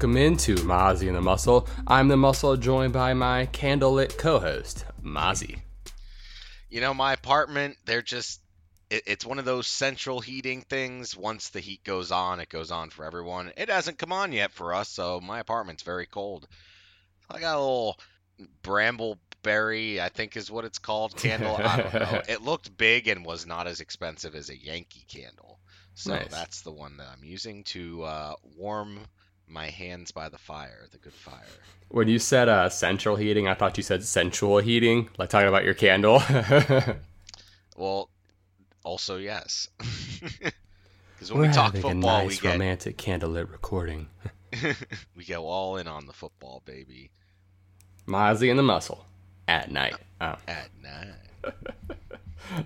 Welcome into Mozzie and the Muscle. I'm the Muscle, joined by my candlelit co-host, Mozzie. You know, my apartment, they're just it, it's one of those central heating things. Once the heat goes on, it goes on for everyone. It hasn't come on yet for us, so my apartment's very cold. I got a little brambleberry, I think is what it's called, candle. I don't know. It looked big and was not as expensive as a Yankee candle. So Nice. that's the one that I'm using to uh, warm my hands by the fire, the good fire. When you said uh, central heating, I thought you said sensual heating, like talking about your candle. Well, also yes. Because when We're we talk football, a nice we get romantic candlelit recording. we go all in on the football, baby. Mozzie and the Muscle at night. Oh. At night.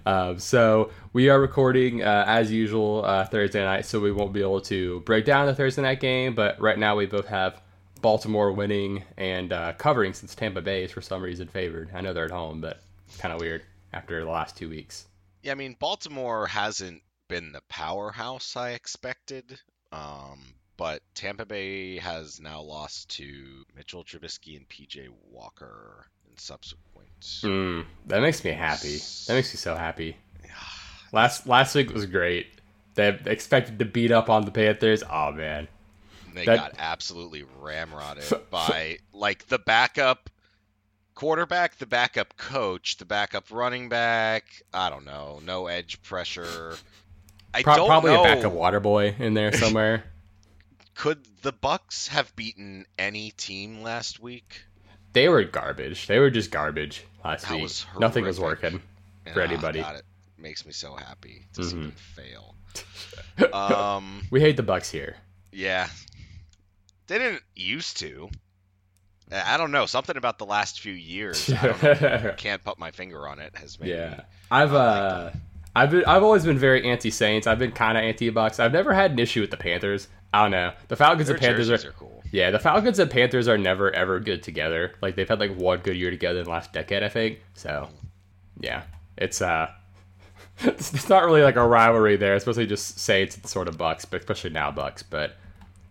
Um, so we are recording uh, as usual uh, Thursday night, so we won't be able to break down the Thursday night game. But right now we both have Baltimore winning and uh, covering since Tampa Bay is for some reason favored. I know they're at home, but kind of weird after the last two weeks. Yeah, I mean Baltimore hasn't been the powerhouse I expected, um, but Tampa Bay has now lost to Mitchell Trubisky and PJ Walker in subsequent. Mm, that makes me happy. That makes me so happy. Last last week was great. They expected to beat up on the Panthers. Oh man, They That- got absolutely ramrodded by like the backup quarterback, the backup coach, the backup running back. I don't know, no edge pressure. I Pro- don't probably know. a backup water boy in there somewhere. Could the Bucks have beaten any team last week? They were garbage. They were just garbage last That week. was Nothing was working. For anybody. God, it makes me so happy to see Mhm. them fail. Um, We hate the Bucks here. yeah, they didn't used to. I don't know. Something about the last few years. I don't know. Can't put my finger on it. Has made yeah, me I've not uh, I've been I've always been very anti Saints. I've been kind of anti Bucks. I've never had an issue with the Panthers. I don't know. The Falcons Their and Panthers are, are cool. Yeah. The Falcons and Panthers are never ever good together. Like they've had like one good year together in the last decade, I think. So yeah, it's uh. It's not really like a rivalry there. It's mostly just Saints and sort of Bucks, but especially now Bucks. But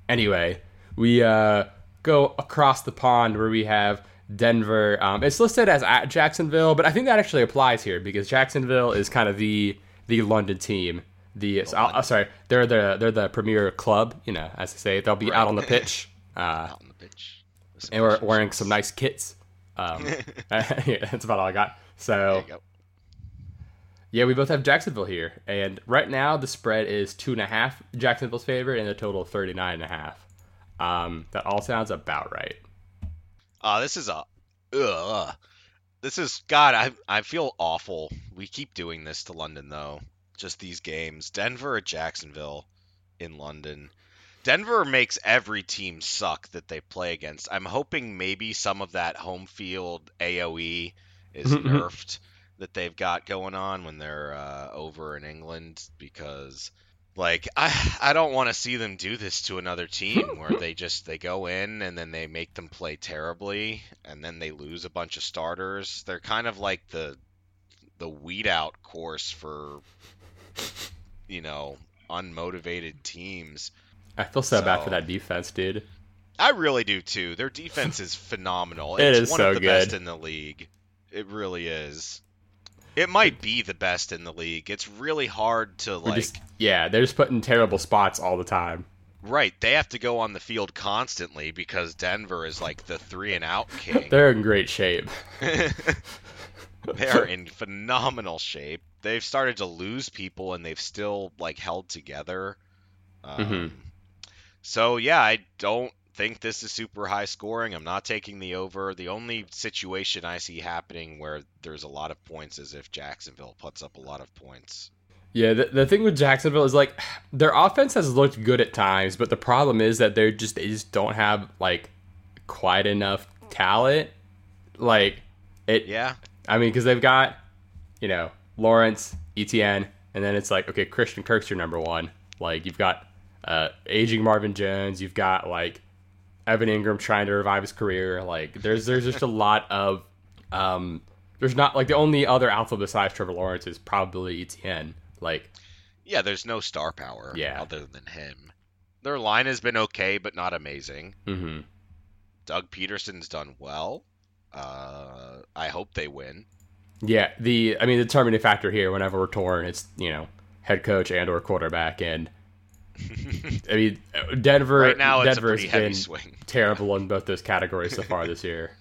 anyway, we uh, go across the pond where we have Denver. Um, it's listed as at Jacksonville, but I think that actually applies here because Jacksonville is kind of the the London team. The so, uh, sorry, they're the they're the premier club. You know, as I say, they'll be out on the pitch. Uh, Out on the pitch. And we're wearing some nice kits. Um, yeah, that's about all I got. So go. yeah, we both have Jacksonville here, and right now the spread is two and a half Jacksonville's favorite, and a total of thirty nine and a half. Um, that all sounds about right. Uh, this is a. Ugh. This is God. I I feel awful. We keep doing this to London though. Just these games. Denver at Jacksonville, in London. Denver makes every team suck that they play against. I'm hoping maybe some of that home field AOE is nerfed that they've got going on when they're uh, over in England because like I I don't want to see them do this to another team where they just they go in and then they make them play terribly and then they lose a bunch of starters. They're kind of like the the weed out course for you know unmotivated teams. I feel so, bad for that defense, dude. I really do too. Their defense is phenomenal. It it's is one so of the best good. in the league. It really is. It might be the best in the league. It's really hard to We're like just yeah, they're just putting terrible spots all the time. right. They have to go on the field constantly because Denver is like the three and out king. They're in great shape. they are in phenomenal shape. They've started to lose people and they've still like held together. Um, Mhm. So yeah, I don't think this is super high scoring. I'm not taking the over. The only situation I see happening where there's a lot of points is if Jacksonville puts up a lot of points. Yeah, the, the thing with Jacksonville is like their offense has looked good at times, but the problem is that they're just they just don't have like quite enough talent. Like it, Yeah. I mean, because they've got you know Lawrence, ETN, and then it's like okay, Christian Kirk's your number one. Like you've got uh, aging Marvin Jones, you've got like Evan Engram trying to revive his career. Like there's there's just a lot of um, there's not like the only other alpha besides Trevor Lawrence is probably ETN. Like Yeah, there's no star power Yeah. other than him. Their line has been okay, but not amazing. hmm Doug Pederson's done well. Uh, I hope they win. Yeah, the I mean the determining factor here whenever we're torn, it's you know head coach and or quarterback, and I mean Denver. right now, it's a Denver's pretty heavy been swing. terrible in both those categories so far this year.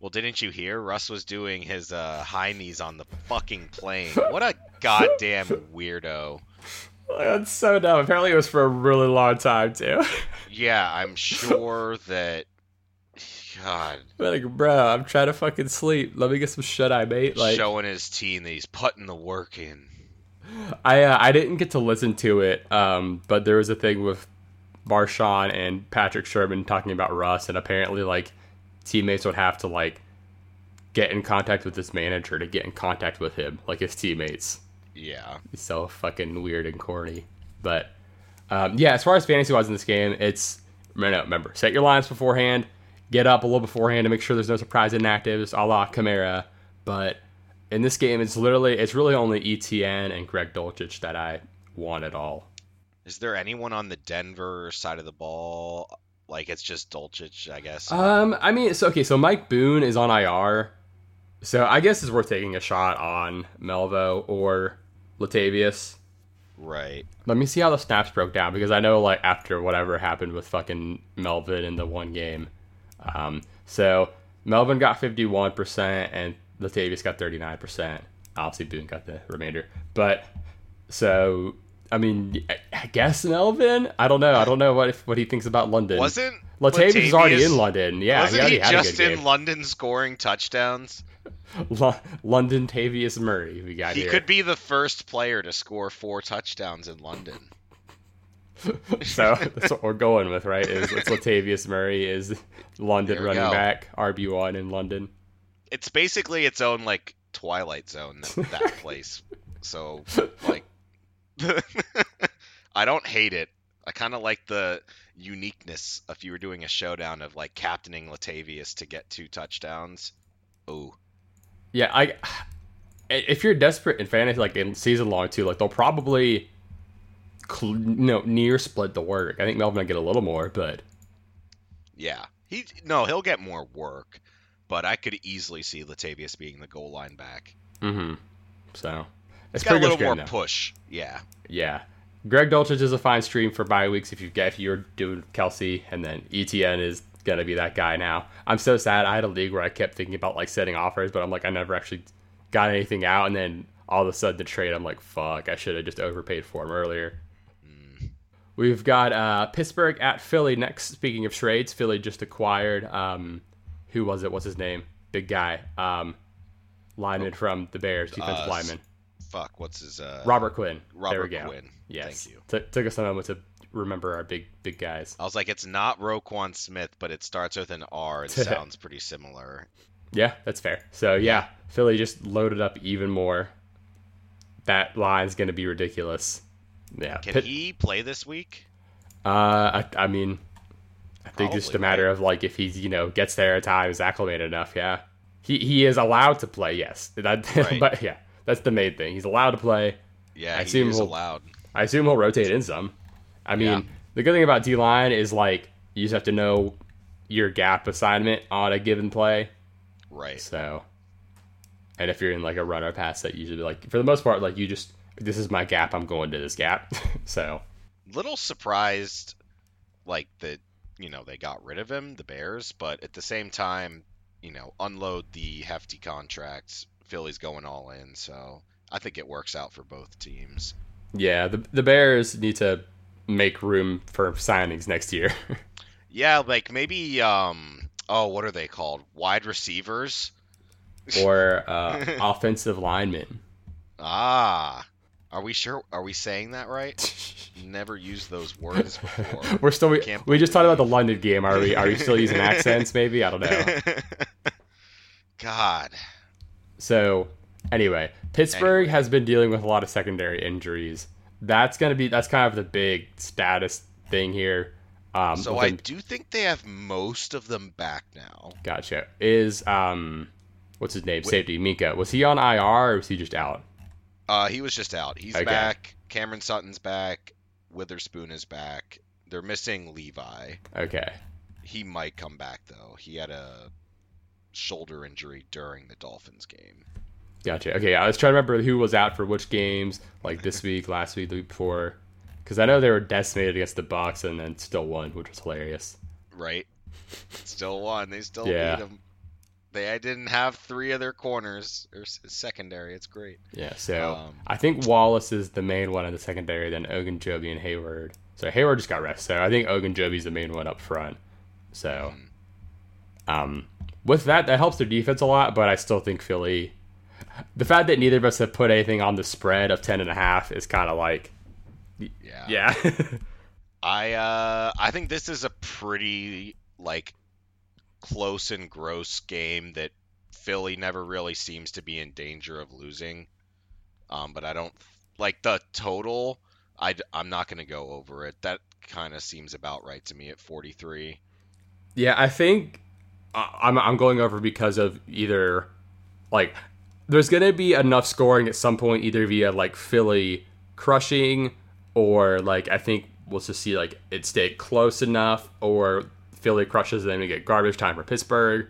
Well, didn't you hear? Russ was doing his uh, high knees on the fucking plane. What a goddamn weirdo. That's so dumb. Apparently, it was for a really long time too. Yeah, I'm sure that. God, like, bro, I'm trying to fucking sleep. Let me get some shut eye, mate. Like, showing his team that he's putting the work in. I uh, I didn't get to listen to it, um, but there was a thing with Marshawn and Patrick Sherman talking about Russ, and apparently like teammates would have to like get in contact with this manager to get in contact with him, like his teammates. Yeah. It's so fucking weird and corny. But um, yeah, as far as fantasy wise in this game, it's no, remember set your lines beforehand, get up a little beforehand to make sure there's no surprise inactives, a la Kamara. But in this game, it's literally it's really only ETN and Greg Dulcich that I want at all. Is there anyone on the Denver side of the ball? Like it's just Dulcich, I guess. Um, I mean, so okay, so Mike Boone is on IR, so I guess it's worth taking a shot on Melvo or Latavius. right. Let me see how the snaps broke down because I know like after whatever happened with fucking Melvin in the one game. Um, so Melvin got fifty one percent and Latavius got thirty nine percent. Obviously Boone got the remainder. But so I mean I- guess Melvin. I don't know. I don't know what if, what he thinks about London. Wasn't Latavius is already in London. Yeah, wasn't already he had a just in game. London scoring touchdowns? Lo- London Tavius Murray. We got He here. could be the first player to score four touchdowns in London. so that's what we're going with, right? Is it's Latavius Murray is London running go. back RB one in London. It's basically its own like Twilight Zone that, that place. So like, I don't hate it. I kind of like the uniqueness if you were doing a showdown of like captaining Latavius to get two touchdowns. Ooh, Yeah, I. If you're desperate in fantasy, like in season long too, like they'll probably, cl- know, near split the work. I think Melvin will get a little more, but yeah. He no, he'll get more work, but I could easily see Latavius being the goal line back. mm-hmm. So It's got a little more push. Yeah. Yeah, Greg Dulcich is a fine stream for bye weeks if you get if you're doing Kelce, and then ETN is gonna be that guy now. I'm so sad. I had a league where I kept thinking about like setting offers, but I'm like I never actually got anything out, and then all of a sudden the trade, I'm like fuck, I should have just overpaid for him earlier. We've got uh, Pittsburgh at Philly next. Speaking of trades, Philly just acquired um, who was it? What's his name? Big guy, um, lineman from the Bears, defensive Uh, lineman, Fuck. What's his uh? Robert Quinn. Robert there we go. Quinn. Yes. Thank you. T- took us a moment to remember our big big guys. I was like, it's not Roquan Smith, but it starts with an R It sounds pretty similar. Yeah, that's fair. So yeah, Philly just loaded up even more. That line's gonna be ridiculous. Yeah. Can Pitt- he play this week? uh, I, I mean, I think just a matter of like if he's you know gets there at time, is acclimated enough. Yeah, he he is allowed to play. Yes, that Right. but yeah, that's the main thing. He's allowed to play. Yeah, I he assume is he'll- allowed. I assume he'll rotate in some. I mean, Yeah. the good thing about D line is like you just have to know your gap assignment on a given play. Right. So, and if you're in like a runner pass, that usually like for the most part, like you just this is my gap. I'm going to this gap. so Little surprised, like that. You know, they got rid of him, the Bears, but at the same time, you know, unload the hefty contracts. Philly's going all in, so I think it works out for both teams. yeah, the the Bears need to make room for signings next year. Yeah, like maybe um oh, what are they called? Wide receivers? or uh, offensive linemen. Ah. Are we sure? Are we saying that right? Never used those words before. We're still we, Can't we just talked about the London game. Are we are we still using accents? Maybe I don't know. God. So anyway, Pittsburgh Anyway. has been dealing with a lot of secondary injuries. That's gonna be that's kind of the big status thing here. Um, So I do think they have most of them back now. gotcha. Is um, what's his name? Safety Minkah. Was he on IR or was he just out? Uh, he was just out. He's Okay. back. Cameron Sutton's back. Witherspoon is back. They're missing Levi. Okay. He might come back though. He had a shoulder injury during the Dolphins game. Gotcha. Okay, I was trying to remember who was out for which games, like this week, last week, the week before, because I know they were decimated against the Bucks and then still won, which was hilarious. Right? Still won. They still Yeah. beat him. They didn't have three of their corners or secondary. It's great. Yeah. So Um, I think Wallace is the main one in the secondary, then Ogunjobi and Hayward. So Hayward just got rest. So I think Ogunjobi's the main one up front. So, um, with that, that helps their defense a lot. But I still think Philly, the fact that neither of us have put anything on the spread of ten and a half is kind of like, Yeah. yeah. I uh I think this is a pretty like close and gross game that Philly never really seems to be in danger of losing. Um, but I don't like the total. I I'm not going to go over it. That kind of seems about right to me at 43. Yeah, I think uh, I'm I'm going over because of either like there's gonna be enough scoring at some point, either via like Philly crushing or like I think we'll just see like it stay close enough, or Philly crushes them and get garbage time for Pittsburgh.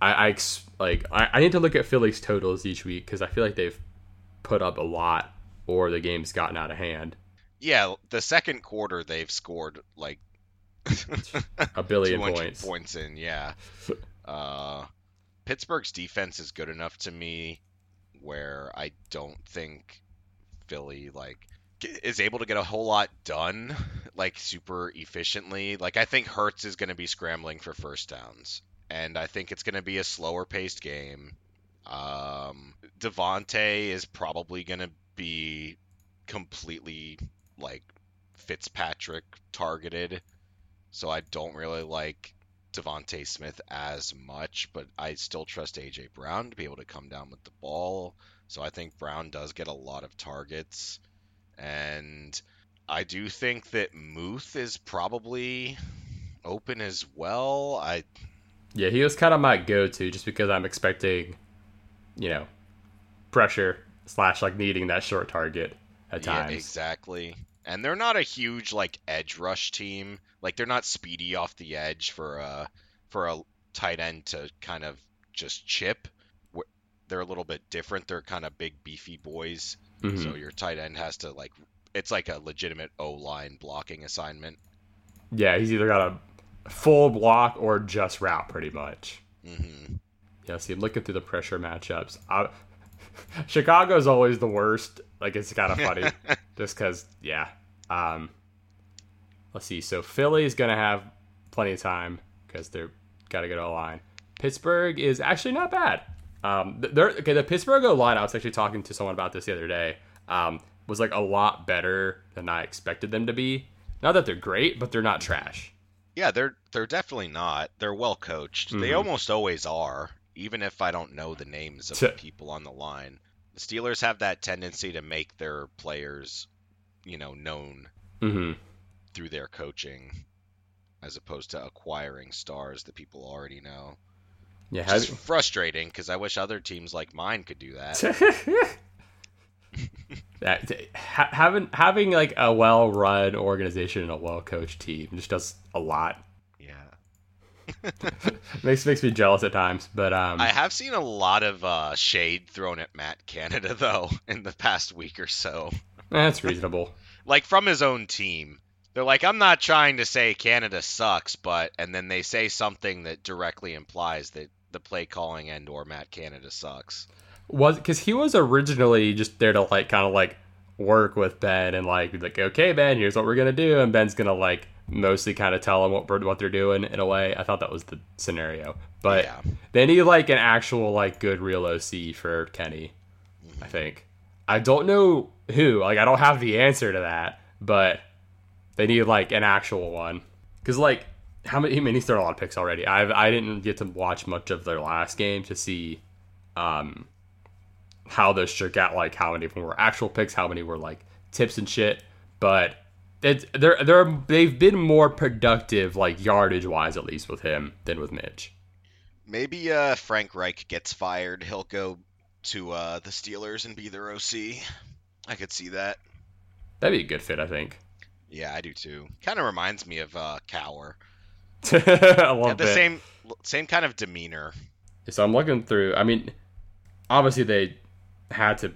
I, I like I, I need to look at Philly's totals each week because I feel like they've put up a lot or the game's gotten out of hand. Yeah, the second quarter they've scored like A billion points. points in, yeah. Uh, Pittsburgh's defense is good enough to me where I don't think Philly like is able to get a whole lot done like super efficiently. Like I think Hurts is going to be scrambling for first downs, and I think it's going to be a slower paced game. Um, DeVonta is probably going to be completely like Fitzpatrick targeted. So I don't really like DeVonta Smith as much, but I still trust AJ Brown to be able to come down with the ball. So I think Brown does get a lot of targets. And I do think that Muth is probably open as well. I Yeah, he was kind of my go-to just because I'm expecting, you know, pressure slash like needing that short target at yeah, times. exactly. And they're not a huge like edge rush team. Like they're not speedy off the edge for a for a tight end to kind of just chip. They're a little bit different. They're kind of big beefy boys. Mhm. So your tight end has to like it's like a legitimate O line blocking assignment. Yeah, he's either got a full block or just route, pretty much. hmm Yeah, see, I'm looking through the pressure matchups. I, Chicago's always the worst. Like it's kind of funny, just because. Yeah. Um. Let's see. So Philly's gonna have plenty of time because they're got to get a line. Pittsburgh is actually not bad. Um. okay. The Pittsburgh line. I was actually talking to someone about this the other day. Um. Was like a lot better than I expected them to be. Not that they're great, but they're not trash. Yeah, they're they're definitely not. They're well coached. They Mhm. almost always are, even if I don't know the names of the people on the line. The Steelers have that tendency to make their players, you know, known Mm-hmm. through their coaching as opposed to acquiring stars that people already know. Yeah. Is frustrating because I wish other teams like mine could do that. that ha- having having like a well run organization and a well coached team just does a lot. yeah. makes makes me jealous at times, but um, I have seen a lot of uh, shade thrown at Matt Canada though in the past week or so. that's reasonable. like from his own team. They're like, I'm not trying to say Canada sucks, but and then they say something that directly implies that the play calling and or Matt Canada sucks. Was because he was originally just there to like kind of like work with Ben and like be like, okay, Ben, here's what we're gonna do, and Ben's gonna like mostly kind of tell him what what they're doing in a way. I thought that was the scenario, but Yeah. they need like an actual like good real OC for Kenny. I mm-hmm. think. I don't know who. Like I don't have the answer to that, but they need like an actual one. Cause like how many? I mean, he's thrown a lot of picks already. I I didn't get to watch much of their last game to see, um, how those shook out. Like how many of them were actual picks, how many were like tips and shit. But it's they're they're they've been more productive like yardage wise at least with him than with Mitch. Maybe uh, Frank Reich gets fired. He'll go to uh, the Steelers and be their OC. I could see that. That'd be a good fit, I think. Yeah, I do too. Kind of reminds me of uh, Cowher. a little the bit. same same kind of demeanor. So I'm looking through. I mean, obviously they had to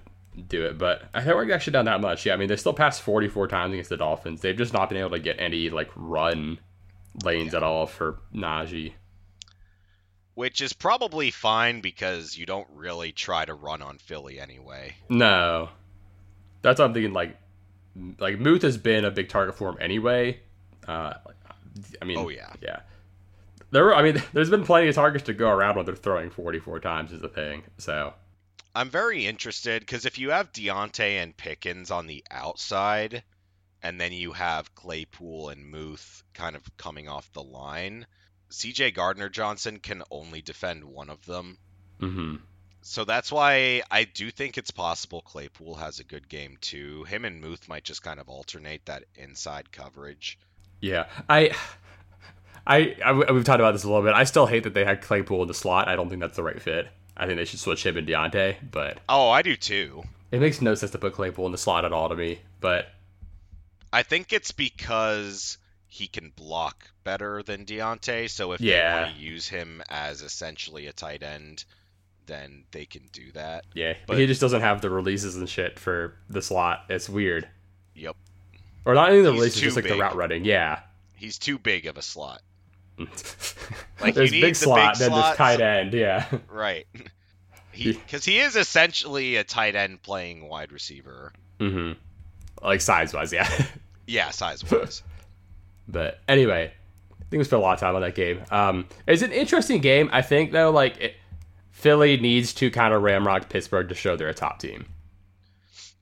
do it, but I think we're actually down that much. Yeah, I mean they still passed 44 times against the Dolphins. They've just not been able to get any like run lanes at all for Najee. Which is probably fine because you don't really try to run on Philly anyway. No, that's what I'm thinking. Like, like Muth has been a big target for him anyway. Uh, I mean, Oh, yeah. yeah. There were. I mean, there's been plenty of targets to go around when they're throwing 44 times is the thing. So I'm very interested because if you have Diontae and Pickens on the outside, and then you have Claypool and Muth kind of coming off the line, CJ Gardner Johnson can only defend one of them. hmm So that's why I do think it's possible Claypool has a good game too. Him and Muth might just kind of alternate that inside coverage. Yeah, I, I, I, we've talked about this a little bit. I still hate that they had Claypool in the slot. I don't think that's the right fit. I think they should switch him and Diontae, but Oh, I do too. it makes no sense to put Claypool in the slot at all to me. But I think it's because he can block better than Diontae. So if they Yeah. want to use him as essentially a tight end, then they can do that. yeah, But- he just doesn't have the releases and shit for the slot. It's weird, Yep. or not even the He's releases, just like the big. route running. Yeah, He's too big of a slot. like you there's big the slot, big then there's slots. tight end. Yeah, Right. He because he is essentially a tight end playing wide receiver. Mm-hmm. like size wise, yeah. Yeah, size wise. But anyway, I think we spent a lot of time on that game. Um, it's an interesting game. I think though, like it, Philly needs to kind of ramrock Pittsburgh to show they're a top team.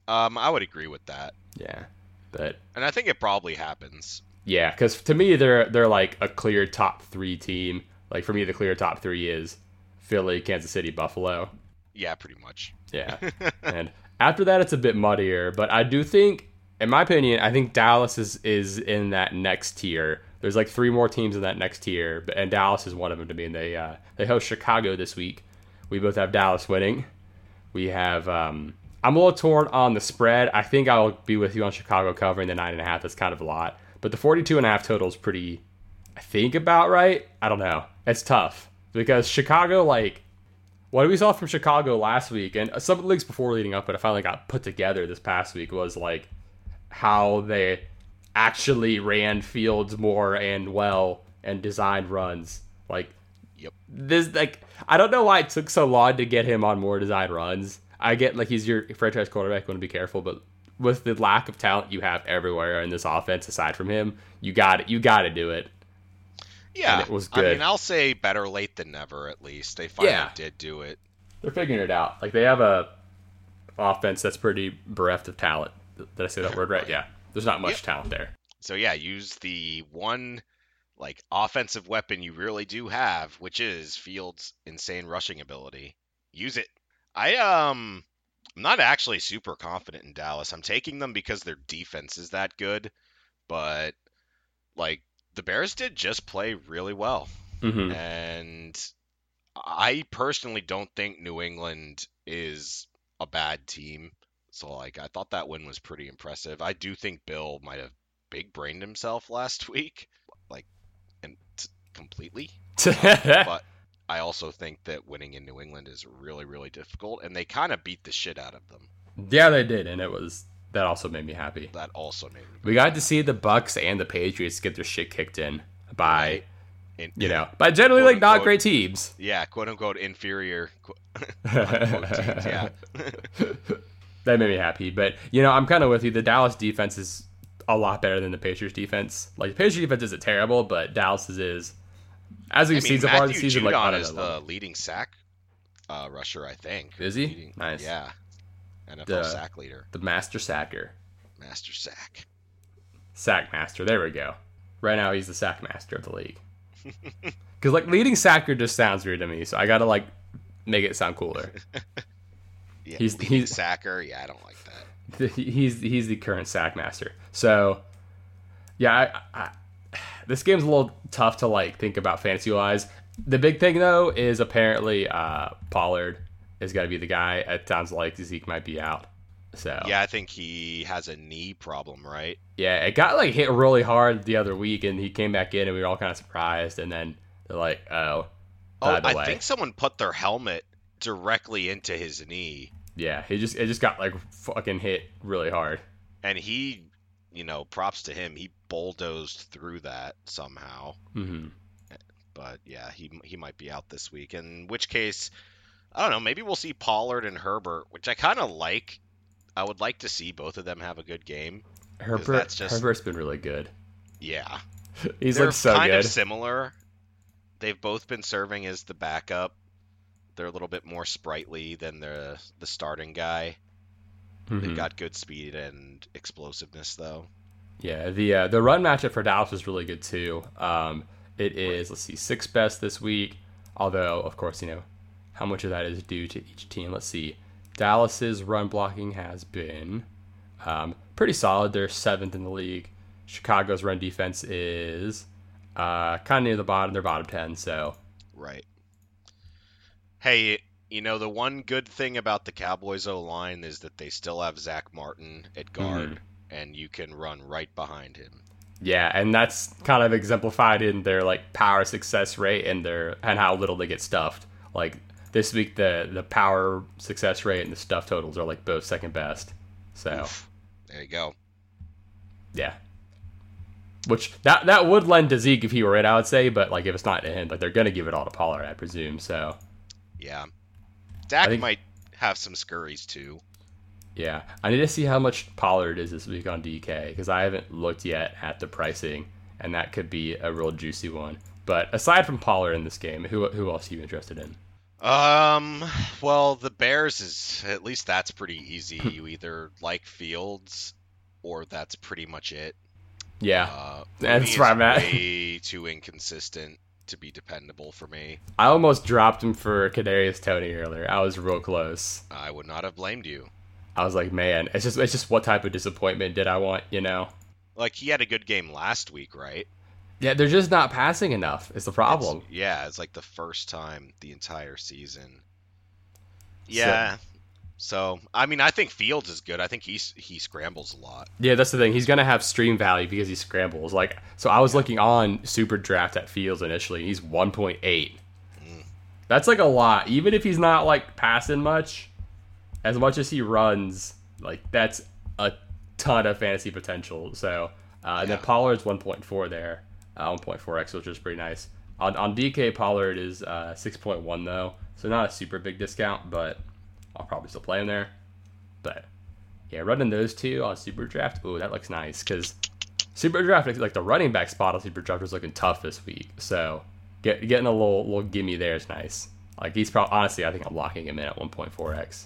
um, I would agree with that, Yeah, but and I think it probably happens. yeah, because to me they're they're like a clear top three team. Like for me, the clear top three is Philly, Kansas City, Buffalo. Yeah, pretty much. Yeah, and after that it's a bit muddier. But I do think, in my opinion, I think Dallas is is in that next tier. There's like three more teams in that next tier, but and Dallas is one of them to me. And they uh, they host Chicago this week. We both have Dallas winning. We have. Um, I'm a little torn on the spread. I think I'll be with you on Chicago covering the nine and a half. That's kind of a lot, but the 42 and a half total is pretty. I think about right. I don't know. It's tough because Chicago like what we saw from Chicago last week and some of the leagues before leading up, but it finally got put together this past week was like how they actually ran fields more and well and designed runs. Like Yep. this, like I don't know why it took so long to get him on more designed runs. I get like he's your franchise quarterback, want to be careful, but with the lack of talent you have everywhere in this offense aside from him, you got it. You got to do it. Yeah, it was I good. mean, I'll say better late than never. At least they finally Yeah. did do it. They're figuring it out. Like they have a offense that's pretty bereft of talent. Did I say that word right? Yeah. There's not much Yep. talent there. So yeah, use the one like offensive weapon you really do have, which is Fields' insane rushing ability. Use it. I um I'm not actually super confident in Dallas. I'm taking them because their defense is that good, but like the Bears did just play really well. hmm And I personally don't think New England is a bad team. So like I thought that win was pretty impressive. I do think Bill might have big brained himself last week, like completely. Um, but I also think that winning in New England is really really difficult and they kind of beat the shit out of them. yeah, they did, and it was that also made me happy. That also made me happy. We got to see the Bucks and the Patriots get their shit kicked in by in, you know by generally like not great teams. yeah, quote unquote inferior qu- unquote teams, yeah. that made me happy. But you know, I'm kind of with you. The Dallas defense is a lot better than the Patriots defense. Like the Patriots defense isn't terrible, but Dallas's is. As we've I seen so far this season, like Judon is the level. leading sack uh, rusher, I think. Is he? Leading- Nice. Yeah. NFL The- sack leader, The master sacker. master sack. Sack master. There we go. Right now he's the sack master of the league. Because like leading sacker just sounds weird to me, so I gotta like make it sound cooler. Yeah, He's- leading he's- sacker. Yeah, I don't like he's he's the current sack master. So yeah, I, I, this game's a little tough to like think about fantasy wise. The big thing though is apparently uh, Pollard is gonna be the guy. It sounds like Zeke might be out. So Yeah, I think he has a knee problem, right? yeah, it got like hit really hard the other week, and he came back in, and we were all kind of surprised. And then they're like, "Oh, Oh, I way, think someone put their helmet directly into his knee, yeah, he just it just got like fucking hit really hard." and he, you know, props to him. He bulldozed through that somehow. hmm But yeah, he he might be out this week. In which case, I don't know. Maybe we'll see Pollard and Herbert, which I kind of like. I would like to see both of them have a good game. Herbert, just- Herbert's been really good. Yeah, He's like so kind good. of similar. They've both been serving as the backup. They're a little bit more sprightly than the the starting guy. Mhm. They've got good speed and explosiveness, though. Yeah, the uh, the run matchup for Dallas is really good too. Um, it is let's see sixth best this week. Although of course you know how much of that is due to each team. Let's see. Dallas's run blocking has been um, pretty solid. They're seventh in the league. Chicago's run defense is uh, kind of near the bottom. They're bottom ten. So Right. Hey, you know the one good thing about the Cowboys O line is that they still have Zack Martin at guard, Mhm. and you can run right behind him. yeah, and that's kind of exemplified in their like power success rate and their and how little they get stuffed. Like this week, the the power success rate and the stuff totals are like both second best. So Oof. There you go. yeah, which that that would lend to Zeke if he were it, I would say. But like if it's not to him, like they're gonna give it all to Pollard, I presume. So Yeah. Dak think- might have some scurries too. yeah, I need to see how much Pollard is this week on DK because I haven't looked yet at the pricing, and that could be a real juicy one. But aside from Pollard in this game, who who else are you interested in? Um, well, the Bears is at least that's pretty easy. you either like Fields, or that's pretty much it. Yeah, Uh, That's where is I'm at. Way too inconsistent to be dependable for me. I almost dropped him for Kadarius Toney earlier. I was real close. I would not have blamed you. I was like, man, it's just it's just what type of disappointment did I want, you know? Like he had a good game last week, right? Yeah, they're just not passing enough. Is the problem? It's- yeah, it's like the first time the entire season. Yeah. So, I mean, I think Fields is good. I think he's he scrambles a lot. Yeah, that's the thing. He's gonna have stream value because he scrambles. Like, so I was looking on Super Draft at Fields initially. He's 1.8. Mm. That's like a lot. Even if he's not like passing much, as much as he runs, like that's a ton of fantasy potential. So, uh, and then. Pollard's 1.4 there, uh, 1.4x, which is pretty nice. On, on DK, Pollard is uh, 6.1 though, so not a super big discount, but I'll probably still play him there. But yeah, running those two on Super Draft, ooh, that looks nice because Super Draft, like the running back spot on Super Draft, is looking tough this week. So get, getting a little little gimme there is nice. Like he's probably honestly, I think I'm locking him in at 1.4x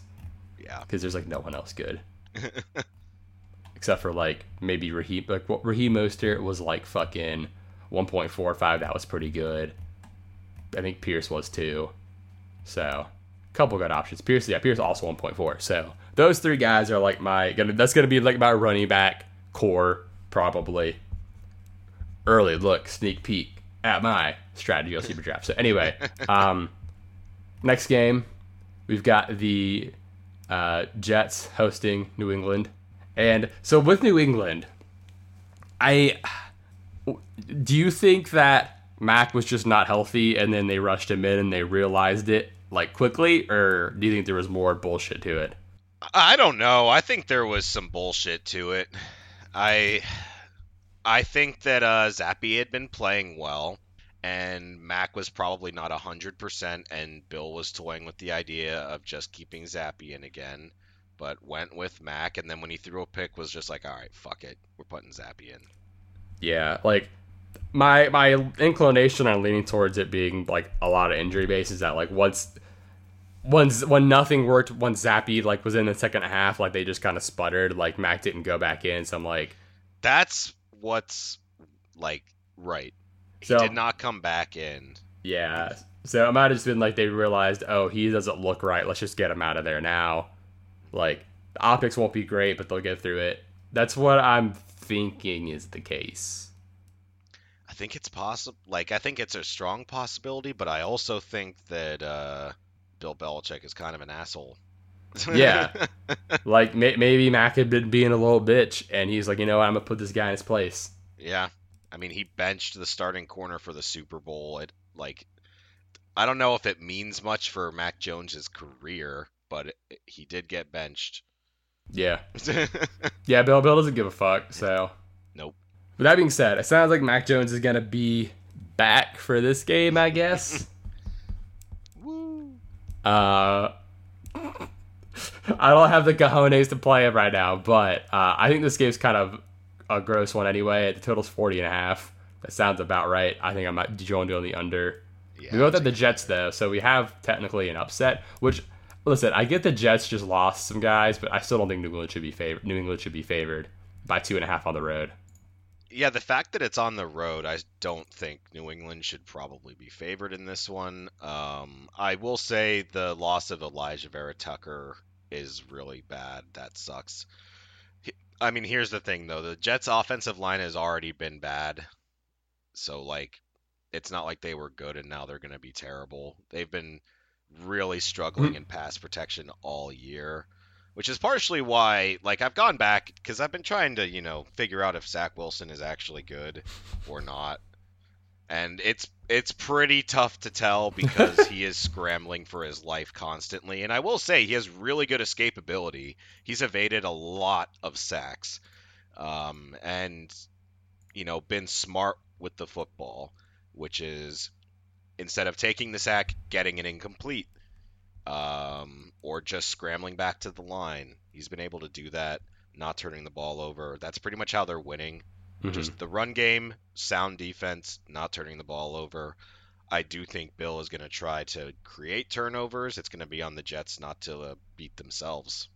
Yeah. because there's like no one else good except for like maybe Raheem. Like what Raheem Mostert was like fucking 1.45. That was pretty good. I think Pierce was too. So couple good options. Pierce, yeah, Pierce also 1.4. So those three guys are like my gonna. That's gonna be like my running back core probably. Early look, sneak peek at my strategy on Super Draft. So anyway, um, next game we've got the uh, Jets hosting New England, and so with New England, I do you think that Mac was just not healthy and then they rushed him in and they realized it like quickly, or do you think there was more bullshit to it? I don't know. I think there was some bullshit to it. I I think that uh, Zappe had been playing well, and Mac was probably not hundred percent, and Bill was toying with the idea of just keeping Zappe in again, but went with Mac, and then when he threw a pick, was just like, all right, fuck it, we're putting Zappe in. Yeah, like my my inclination on leaning towards it being like a lot of injury base is that like once when when nothing worked, when Zappe like was in the second half, like they just kind of sputtered. Like Mac didn't go back in, so I'm like, That's what's like right. He So- did not come back in. yeah. So it might have just been like they realized, oh, he doesn't look right. Let's just get him out of there now. Like the optics won't be great, but they'll get through it. That's what I'm thinking is the case. I think it's possible. Like I think it's a strong possibility, but I also think that uh, Bill Belichick is kind of an asshole. Yeah. Like may- maybe Mac had been being a little bitch, and he's like, you know what, I'm gonna put this guy in his place. Yeah. I mean, he benched the starting corner for the Super Bowl. It like I don't know if it means much for Mac Jones's career, but it, he did get benched. Yeah, yeah. Bill Bill doesn't give a fuck. So nope. With that being said, it sounds like Mac Jones is gonna be back for this game, I guess. Uh, I don't have the cojones to play it right now, but uh, I think this game's kind of a gross one anyway. The total's 40 and a half. That sounds about right. I think I might join on the under. Yeah, we both have the Jets though, so we have technically an upset. Which, listen, I get the Jets just lost some guys, but I still don't think New England should be favored. New England should be favored by two and a half on the road. Yeah, the fact that it's on the road, I don't think New England should probably be favored in this one. Um, I will say the loss of Alijah Vera Tucker is really bad. That sucks. I mean, here's the thing though: the Jets' offensive line has already been bad, so like, it's not like they were good and now they're going to be terrible. They've been really struggling in pass protection all year which is partially why like I've gone back because I've been trying to you know figure out if Zach Wilson is actually good or not, and it's it's pretty tough to tell because he is scrambling for his life constantly. And I will say he has really good escapability. He's evaded a lot of sacks, um, and you know been smart with the football, which is instead of taking the sack, getting it incomplete um, or just scrambling back to the line. He's been able to do that, not turning the ball over. That's pretty much how they're winning. Mhm. Just the run game, sound defense, not turning the ball over. I do think Bill is going to try to create turnovers. It's going to be on the Jets not to uh, beat themselves.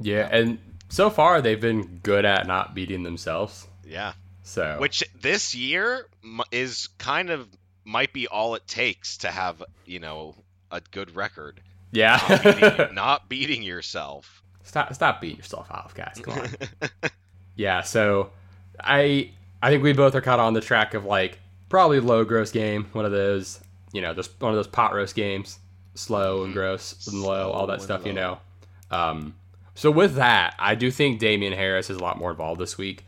Yeah, and so far they've been good at not beating themselves. Yeah. So Which this year is kind of might be all it takes to have, you know, a good record. Not yeah, beating, not beating yourself. stop stop beating yourself off, guys. Come on. yeah, so I I think we both are kind of on the track of like probably low gross game, one of those you know, just one of those pot roast games, slow and gross and low, all that Mm-hmm. Stuff, you know. Um, so with that, I do think Damien Harris is a lot more involved this week.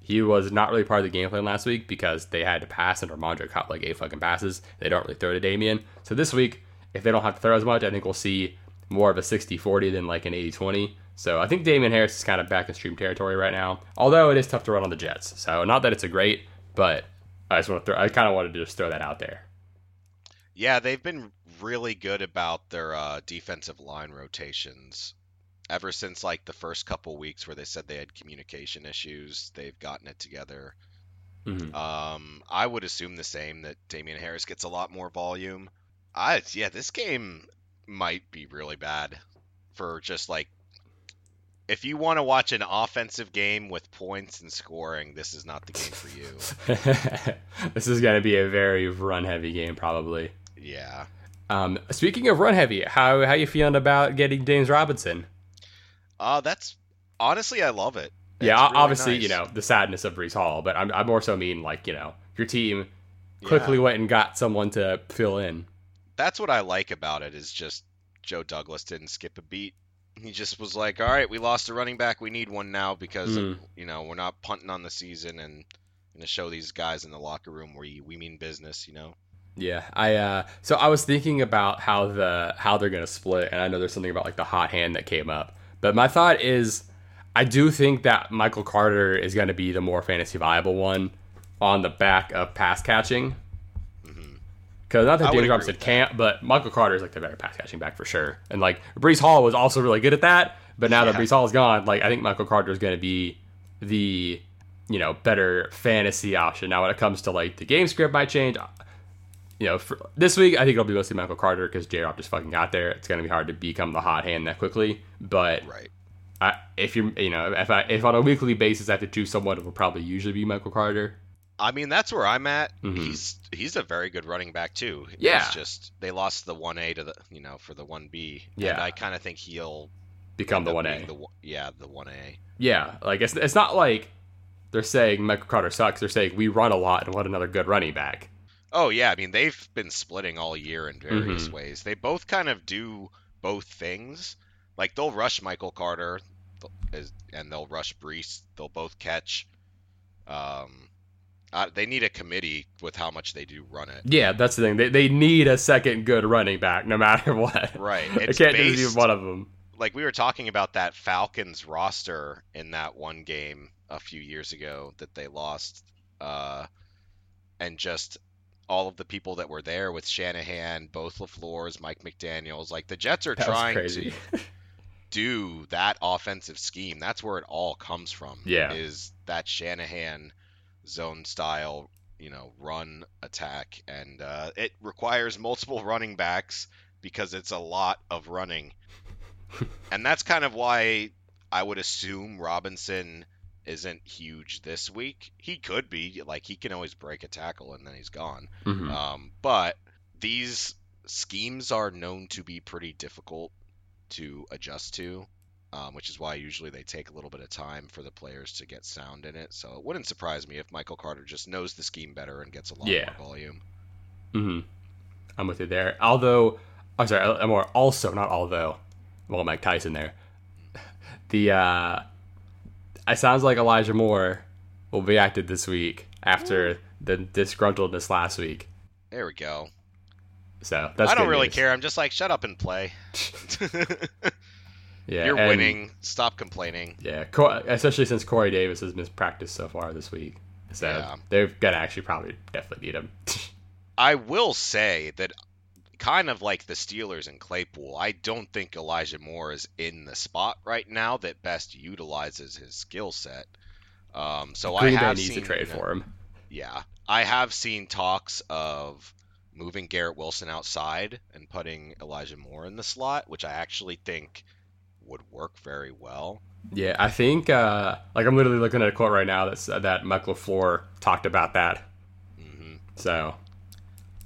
He was not really part of the game plan last week because they had to pass and Rhamondre caught like eight fucking passes. They don't really throw to Damien. So this week, if they don't have to throw as much, I think we'll see more of a 60-40 than like an 80-20. So I think Damien Harris is kind of back in stream territory right now. Although it is tough to run on the Jets. So not that it's a great, but I just want to throw I kind of wanted to just throw that out there. Yeah, they've been really good about their uh, defensive line rotations. Ever since like the first couple weeks where they said they had communication issues, they've gotten it together. Mhm. Um, I would assume the same that Damien Harris gets a lot more volume. I yeah, this game might be really bad for just like if you want to watch an offensive game with points and scoring, this is not the game for you. this is going to be a very run heavy game probably. Yeah. Um, speaking of run heavy, how how you feeling about getting James Robinson? Uh that's honestly I love it. yeah, really obviously, nice. you know, the sadness of Breece Hall, but I'm, I more so mean like, you know, your team quickly Yeah. went and got someone to fill in. That's what I like about it is just Joe Douglas didn't skip a beat. He just was like, "All right, we lost a running back. We need one now because Mm. you know we're not punting on the season and going to show these guys in the locker room we we mean business." You know. Yeah, I uh so I was thinking about how the how they're gonna split, and I know there's something about like the hot hand that came up, but my thought is, I do think that Michael Carter is gonna be the more fantasy viable one on the back of pass catching. Because not. That would James agree Robinson with that. can't, but Michael Carter is like the better pass catching back for sure. And like Breece Hall was also really good at that, but now that Breece Hall is gone, like I think Michael Carter is going to be the you know better fantasy option. Now when it comes to like the game script might change. Uh, you know, for, this week I think it'll be mostly Michael Carter because J Rob just fucking got there. It's gonna be hard to become the hot hand that quickly. But Right. I, if you're, you know, if I if on a weekly basis I have to choose someone, it will probably usually be Michael Carter. I mean, that's where I'm at. Mhm. He's he's a very good running back too. Yeah. It's just they lost the one A to the you know for the one B. Yeah. And I kind of think he'll Become the one A. yeah, the one A. Yeah, like it's it's not like they're saying Michael Carter sucks. They're saying we run a lot and want another good running back. Oh yeah, I mean they've been splitting all year in various Mhm. ways. They both kind of do both things. Like they'll rush Michael Carter, and they'll rush Breece. They'll both catch. Um, uh, they need a committee with how much they do run it. Yeah, that's the thing. They, they need a second good running back no matter what. Right. It It's can't just be one of them. like we were talking about that Falcons roster in that one game a few years ago that they lost, uh, and just all of the people that were there with Shanahan, both LaFleur's, Mike McDaniel's, like the Jets are That trying to do that offensive scheme. That's where it all comes from. Yeah. is that Shanahan zone style, you know, run attack, and uh, it requires multiple running backs because it's a lot of running and that's kind of why I would assume Robinson isn't huge this week. He could be, like he can always break a tackle and then he's gone. Mhm. Um, but these schemes are known to be pretty difficult to adjust to, um, which is why usually they take a little bit of time for the players to get sound in it. So it wouldn't surprise me if Michael Carter just knows the scheme better and gets a lot Yeah. more volume. hmm I'm with you there. Although, I'm sorry, I'm more also not although. Well, Mike Tyson there. The uh, it sounds like Elijah Moore will be active this week after the disgruntledness last week. There we go. So that's I don't really news. care. I'm just like, shut up and play. Yeah, You're winning. Stop complaining. Yeah, especially since Corey Davis has missed practice so far this week. So Yeah. they're gonna actually probably definitely need him. I will say that kind of like the Steelers and Claypool, I don't think Elijah Moore is in the spot right now that best utilizes his skill set. Um, so Green I Bay have needs seen, to trade for him. Yeah, I have seen talks of moving Garrett Wilson outside and putting Elijah Moore in the slot, which I actually think would work very well. Yeah, I think uh, like I'm literally looking at a quote right now that's that Mike LaFleur talked about that. hmm So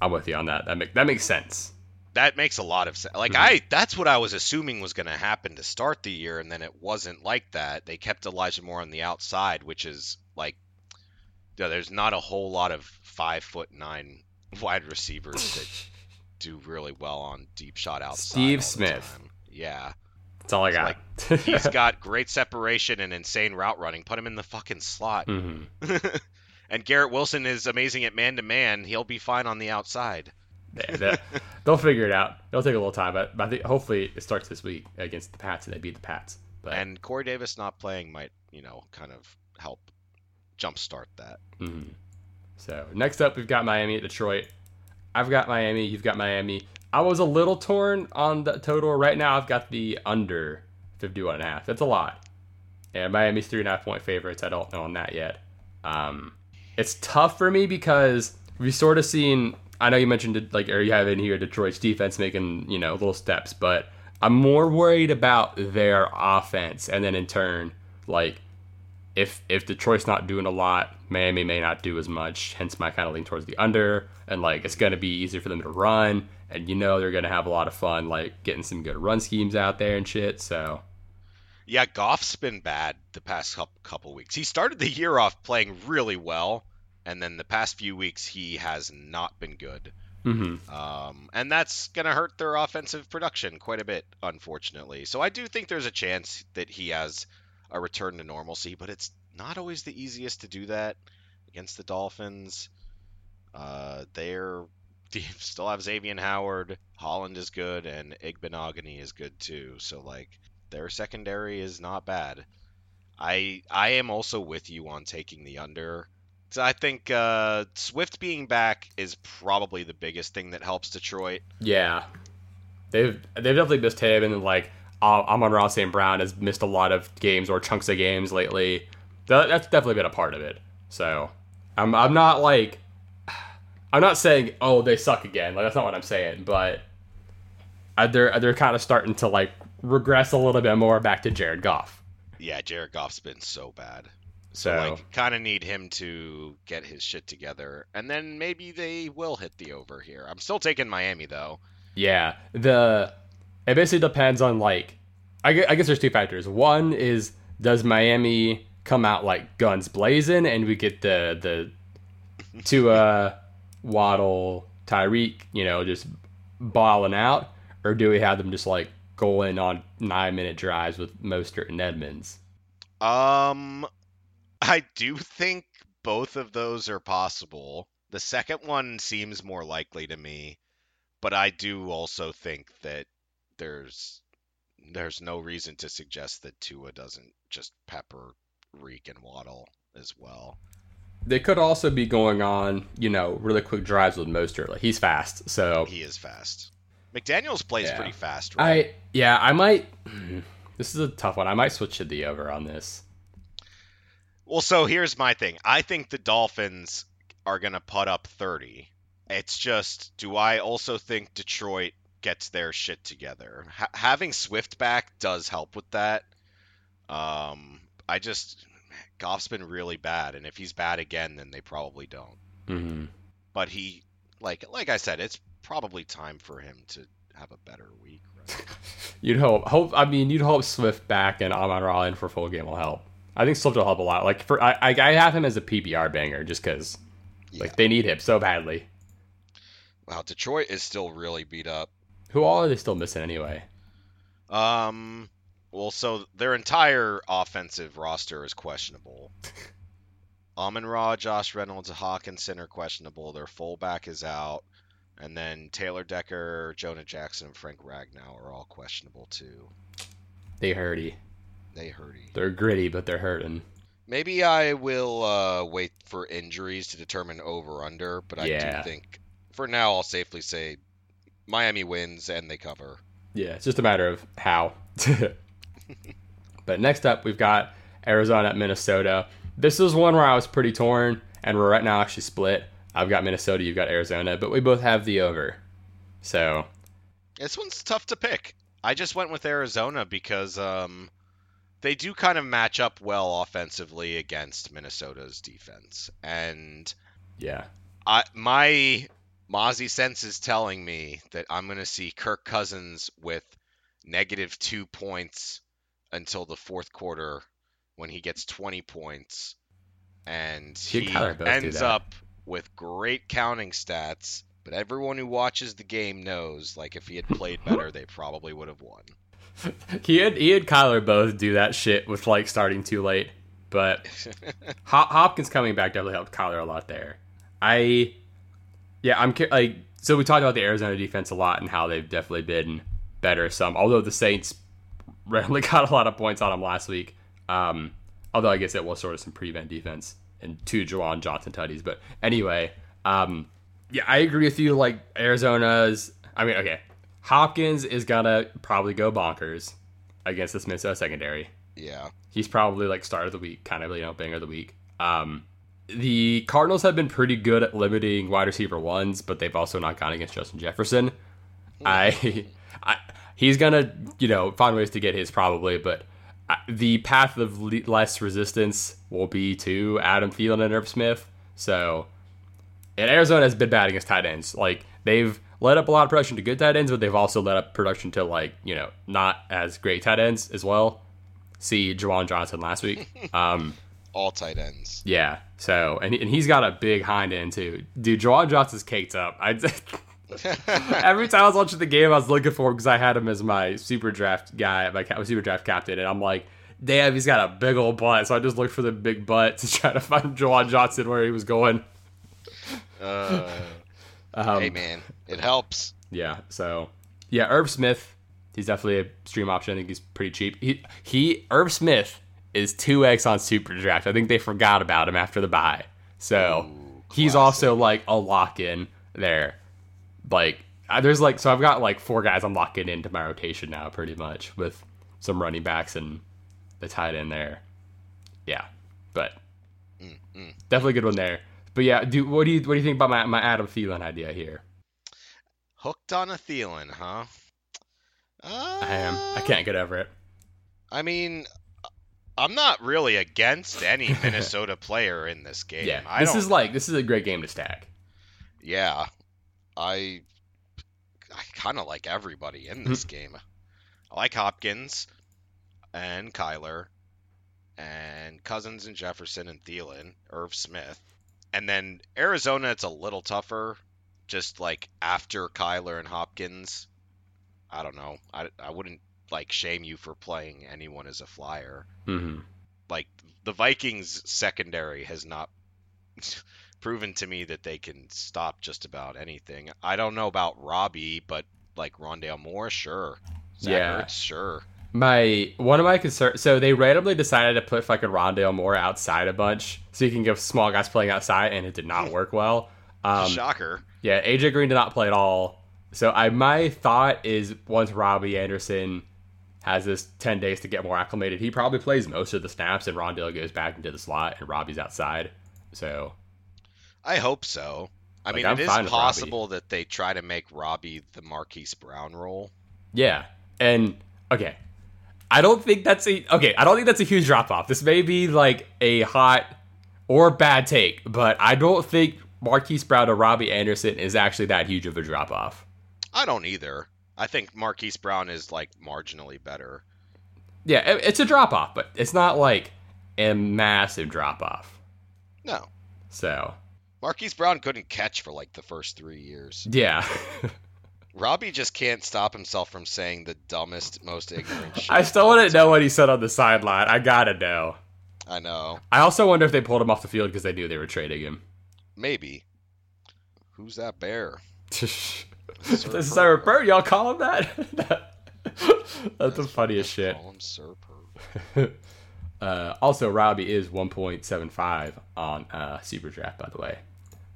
I'm with you on that. That make that makes sense. That makes a lot of sense. Like Mhm. I, that's what I was assuming was going to happen to start the year, and then it wasn't like that. They kept Elijah Moore on the outside, which is like, yeah, there's not a whole lot of five foot nine wide receivers that do really well on deep shot outside. Steve Smith. time. Yeah, That's all I got. he's got great separation and insane route running. Put him in the fucking slot. hmm and Garrett Wilson is amazing at man to man. He'll be fine on the outside. Yeah, they'll figure it out. It'll take a little time, but, but I think hopefully it starts this week against the Pats and they beat the Pats. But And Corey Davis not playing might, you know, kind of help jumpstart that. mhm. so next up we've got Miami at Detroit. I've got Miami. You've got Miami. I was a little torn on the total. Right now I've got the under 51 and a half. That's a lot. And Miami's three and a half point favorites. I don't know on that yet. Um, it's tough for me because we've sort of seen. I know you mentioned like, or you have in here Detroit's defense making you know little steps, but I'm more worried about their offense, and then in turn, like, if if Detroit's not doing a lot, Miami may not do as much. Hence, my kind of lean towards the under, and like it's gonna be easier for them to run, and you know they're gonna have a lot of fun, like getting some good run schemes out there and shit. So Yeah, Goff's been bad the past couple weeks. He started the year off playing really well, and then the past few weeks he has not been good. hmm Um, and that's going to hurt their offensive production quite a bit, unfortunately. So I do think there's a chance that he has a return to normalcy, but it's not always the easiest to do that against the Dolphins. Uh, they're they still have Xavier Howard, Holland is good, and Igbinoghene is good too. So like their secondary is not bad. I I am also with you on taking the under. So I think uh, Swift being back is probably the biggest thing that helps Detroit. yeah, they've they've definitely missed him, and like uh, Amon-Ra St. Brown has missed a lot of games or chunks of games lately. That, that's definitely been a part of it. So I'm I'm not like I'm not saying oh they suck again. Like that's not what I'm saying, but uh, they're they're kind of starting to like regress a little bit more back to Jared Goff. Yeah, Jared Goff's been so bad. So, like, kind of need him to get his shit together, and then maybe they will hit the over here. I'm still taking Miami though. Yeah, the it basically depends on like I guess, I guess there's two factors. One is does Miami come out like guns blazing and we get the the Tua Waddle Tyreek, you know, just balling out, or do we have them just like going on nine minute drives with Mostert and Edmonds? Um, I do think both of those are possible. The second one seems more likely to me, but I do also think that there's there's no reason to suggest that Tua doesn't just pepper Reek and Waddle as well. They could also be going on, you know, really quick drives with Mostert. Like he's fast, so He is fast. McDaniel's plays Yeah. pretty fast, right? I yeah, I might. This is a tough one. I might switch to the over on this. Well, so here's my thing. I think the Dolphins are going to put up 30. It's just, do I also think Detroit gets their shit together? Ha- having Swift back does help with that. Um, I just, Goff's been really bad, and if he's bad again, then they probably don't. hmm But he, like, like I said, it's probably time for him to have a better week. Right? You'd hope. Hope. I mean, you'd hope Swift back and Amon Ra in for full game will help. I think Swift will help a lot. Like for I, I I have him as a PBR banger just because Yeah. like they need him so badly. Wow, Detroit is still really beat up. Who all are they still missing anyway? Um, well, so their entire offensive roster is questionable. Amon Ra, Josh Reynolds, Hockenson are questionable. Their fullback is out. And then Taylor Decker, Jonah Jackson, and Frank Ragnow are all questionable too. They hurty. They hurty. They're gritty, but they're hurting. Maybe I will uh, wait for injuries to determine over under, but I Yeah. do think for now I'll safely say Miami wins and they cover. Yeah, it's just a matter of how. but next up, we've got Arizona at Minnesota. This is one where I was pretty torn, and we're right now actually split. I've got Minnesota, you've got Arizona, but we both have the over. So This one's tough to pick. I just went with Arizona because um, they do kind of match up well offensively against Minnesota's defense, and yeah, I my Mozzie sense is telling me that I'm going to see Kirk Cousins with negative two points until the fourth quarter when he gets 20 points, and He he Kyler both do ends up with great counting stats. But everyone who watches the game knows, like, if he had played better, they probably would have won. he had he and Kyler both do that shit with like starting too late. But Hop- Hopkins coming back definitely helped Kyler a lot there. I, yeah, I'm like so we talked about the Arizona defense a lot and how they've definitely been better. Some, although the Saints randomly got a lot of points on him last week. Um, although I guess it was sort of some prevent defense and two Juwan Johnson tutties. But anyway, um, yeah, I agree with you. Like Arizona's, I mean, okay, Hopkins is gonna probably go bonkers against this Minnesota secondary. Yeah. He's probably like start of the week, kind of you know banger of the week. Um, the Cardinals have been pretty good at limiting wide receiver ones, but they've also not gone against Justin Jefferson. I, I, he's gonna you know find ways to get his probably, but the path of le- less resistance will be to Adam Thielen and Irv Smith. So, and Arizona has been bad against tight ends. Like they've let up a lot of production to good tight ends, but they've also let up production to like you know not as great tight ends as well. See Juwan Johnson last week. Um, All tight ends. yeah. So and, and he's got a big hind end too. Dude, Juwan Johnson's caked up. I every time I was watching the game, I was looking for him because I had him as my super draft guy, my super draft captain, and I'm like, damn, he's got a big old butt. So I just looked for the big butt to try to find Juwan Johnson where he was going. Uh, Um, hey, man. It helps. Yeah. So yeah, Irv Smith, he's definitely a stream option. I think he's pretty cheap. He he Irv Smith is two X on Super Draft. I think they forgot about him after the bye. So Ooh, he's also like a lock in there. Like I- there's like so I've got like four guys I'm locking into my rotation now pretty much with some running backs and the tight end there. Yeah. But Mm, mm. definitely a good one there. but yeah, do what do you what do you think about my, my Adam Thielen idea here? Hooked on a Thielen, huh? Uh, I am. I can't get over it. I mean, I'm not really against any Minnesota player in this game. Yeah, I this is like this is a great game to stack. yeah, I I kind of like everybody in this game. I like Hopkins and Kyler and Cousins and Jefferson and Thielen, Irv Smith, and then Arizona. It's a little tougher, just like after Kyler and Hopkins. I don't know. I I wouldn't like shame you for playing anyone as a flyer. hmm like the Vikings secondary has not proven to me that they can stop just about anything. I don't know about Robbie, but like Rondale Moore, sure. Zach Yeah. Ertz, sure. My one of my concerns. So they randomly decided to put fucking Rondale Moore outside a bunch, so you can give small guys playing outside, and it did not work well. Um, Shocker. yeah, AJ Green did not play at all. So I my thought is once Robbie Anderson has this ten days to get more acclimated, he probably plays most of the snaps, and Rondale goes back into the slot, and Robbie's outside. So I hope so. I Like, mean, I'm it is fine with Robbie. possible that they try to make Robbie the Marquise Brown role. Yeah, and okay, I don't think that's a okay. I don't think that's a huge drop off. This may be like a hot or bad take, but I don't think Marquise Brown or Robbie Anderson is actually that huge of a drop off. I don't either. I think Marquise Brown is like marginally better. Yeah, it- it's a drop off, but it's not like a massive drop off. No. So Marquise Brown couldn't catch for like the first three years. yeah, Robbie just can't stop himself from saying the dumbest, most ignorant shit. I still want to know what he said on the sideline. I gotta know. I know. I also wonder if they pulled him off the field because they knew they were trading him. Maybe. Who's that bear? this is. Sarah Bird. Y'all call him that? That's the funniest shit. Call him Sir. Uh, also, Robbie is 1.75 on uh, Super Draft, by the way.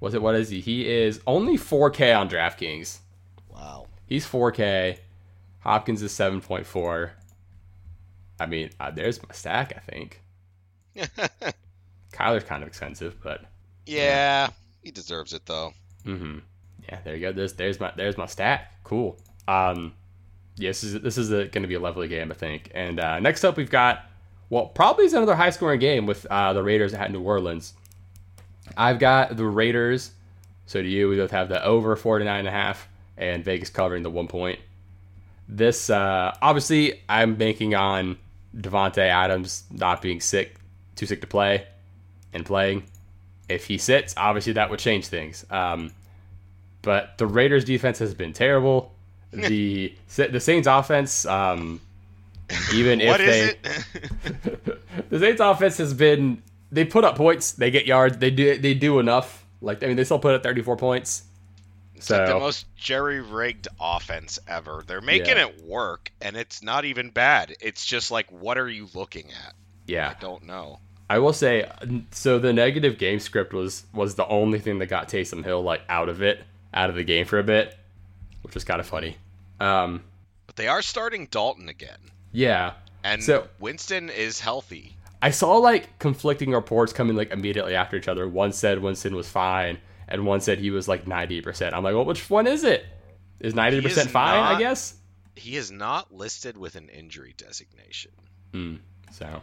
Was it? What is he? He is only 4K on DraftKings. Wow. He's 4K. Hopkins is 7.4. I mean, uh, there's my stack. I think Kyler's kind of expensive, but yeah, he deserves it though. hmm yeah, there you go. There's there's my there's my stack. Cool. Um, yeah, this is this is going to be a lovely game, I think. And uh, next up, we've got well, probably is another high scoring game with uh, the Raiders at New Orleans. I've got the Raiders. So do you? We both have the over 49 and a half and Vegas covering the one point. This uh, obviously I'm banking on Davante Adams not being sick, too sick to play, and playing. If he sits, obviously that would change things. Um, but the Raiders' defense has been terrible. The the Saints' offense, um, even if What is they it? the Saints' offense has been they put up points, they get yards, they do they do enough. Like I mean, they still put up 34 points. It's like the most jerry rigged offense ever. They're making Yeah. it work, and it's not even bad. It's just like, what are you looking at? yeah, I don't know. I will say. So the negative game script was was the only thing that got Taysom Hill like out of it, out of the game for a bit, which was kind of funny. Um, But they are starting Dalton again, yeah, and So- Winston is healthy. I saw like conflicting reports coming like immediately after each other. One said Winston was fine, and one said he was like 90%. I'm like, well, which one is it? Is 90% is fine? I guess. He is not listed with an injury designation. Hmm. So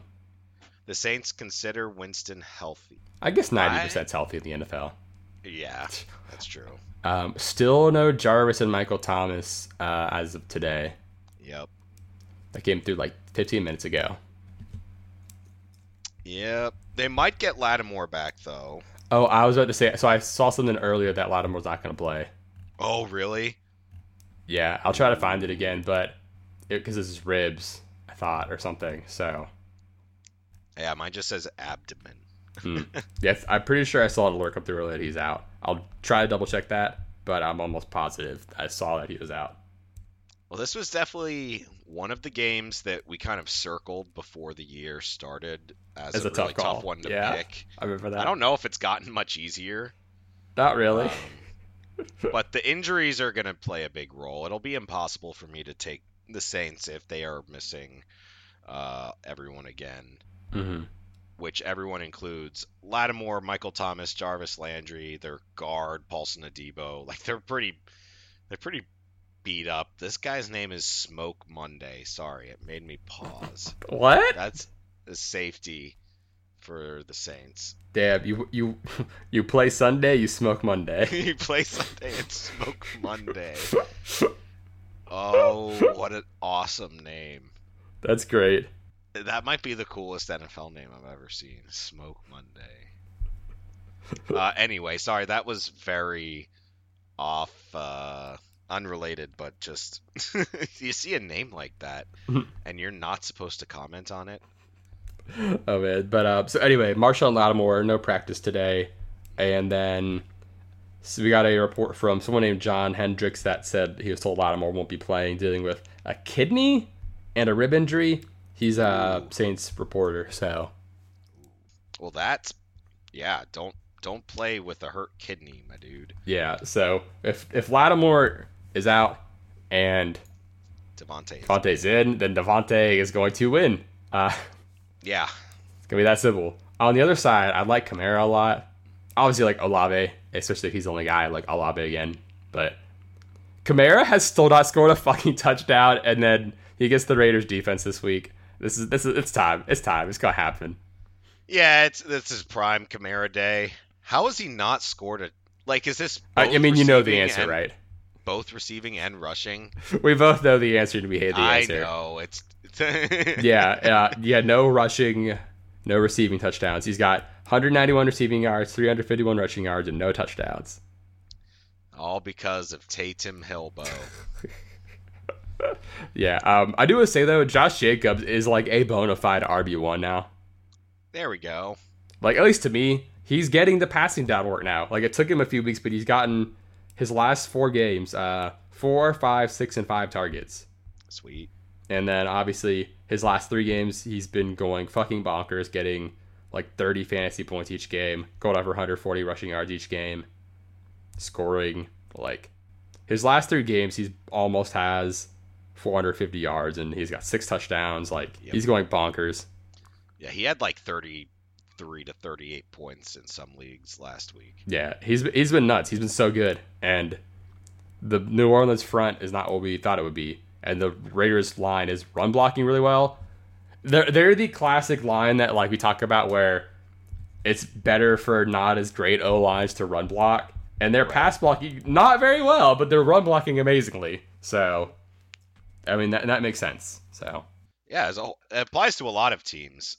The Saints consider Winston healthy. I guess 90% is healthy in the NFL. Yeah, that's true. Um, still no Jarvis and Michael Thomas uh, as of today. Yep. That came through like 15 minutes ago. Yep. They might get Lattimore back though. Oh, I was about to say. So I saw something earlier that Lattimore's not going to play. Oh, really? Yeah, I'll try to find it again, but because this is ribs, I thought or something. So Yeah, mine just says abdomen. hmm. yes, I'm pretty sure I saw it lurk up through earlier that he's out. I'll try to double check that, but I'm almost positive I saw that he was out. Well, this was definitely one of the games that we kind of circled before the year started as, As a, a tough really tough one to Yeah. pick. I remember that. I don't know if it's gotten much easier, Not really. um, but the injuries are going to play a big role. It'll be impossible for me to take the Saints if they are missing uh, everyone again. hmm which everyone includes Lattimore, Michael Thomas, Jarvis Landry, their guard Paulson Adebo. Like they're pretty, they're pretty beat up. This guy's name is Smoke Monday. Sorry, it made me pause. What? That's the safety for the Saints. Damn, you you you play Sunday, you smoke Monday. you play Sunday and smoke Monday. Oh, what an awesome name. That's great. That might be the coolest NFL name I've ever seen. Smoke Monday. Uh, anyway, sorry, that was very off, uh, unrelated, but just you see a name like that, and you're not supposed to comment on it. Oh man, but uh, so anyway, Marshon Lattimore no practice today, and then so we got a report from someone named John Hendricks that said he was told Lattimore won't be playing, dealing with a kidney and a rib injury. He's a Saints reporter, so Well, that's yeah. Don't don't play with a hurt kidney, my dude. yeah. So if if Lattimore is out and Davante. Davante's in, then Davante is going to win. Uh, Yeah, It's gonna be that simple. On the other side, I like Kamara a lot. Obviously, like Olave, especially if he's the only guy. I like Olave again, but Kamara has still not scored a fucking touchdown, and then he gets the Raiders defense this week. This is this is it's time. It's time. It's gonna happen. yeah. It's this is prime Kamara day. How has he not scored a like? Is this? I, I mean, you know the answer, and- right? Both receiving and rushing. We both know the answer, and we hate the I answer. know it's. yeah, uh, yeah, no rushing, no receiving touchdowns. He's got 191 receiving yards, 351 rushing yards, and no touchdowns. All because of Tatum Hilbo. Yeah, um, I do want to say though, Josh Jacobs is like a bona fide RB one now. There we go. Like at least to me, he's getting the passing down work now. Like it took him a few weeks, but he's gotten his last four games, uh, four, five, six, and five targets. Sweet. And then obviously his last three games, he's been going fucking bonkers, getting like 30 fantasy points each game, going over 140 rushing yards each game, scoring like his last three games, he's almost has 450 yards and he's got six touchdowns. Like Yep. he's going bonkers. Yeah, he had like 33 to 38 points in some leagues last week. Yeah, he's he's been nuts. He's been so good, and the New Orleans front is not what we thought it would be, and the Raiders line is run blocking really well. They're they're the classic line that like we talk about where it's better for not as great O lines to run block, and they're pass blocking not very well, but they're run blocking amazingly. So, I mean that that makes sense. So Yeah, as a it applies to a lot of teams.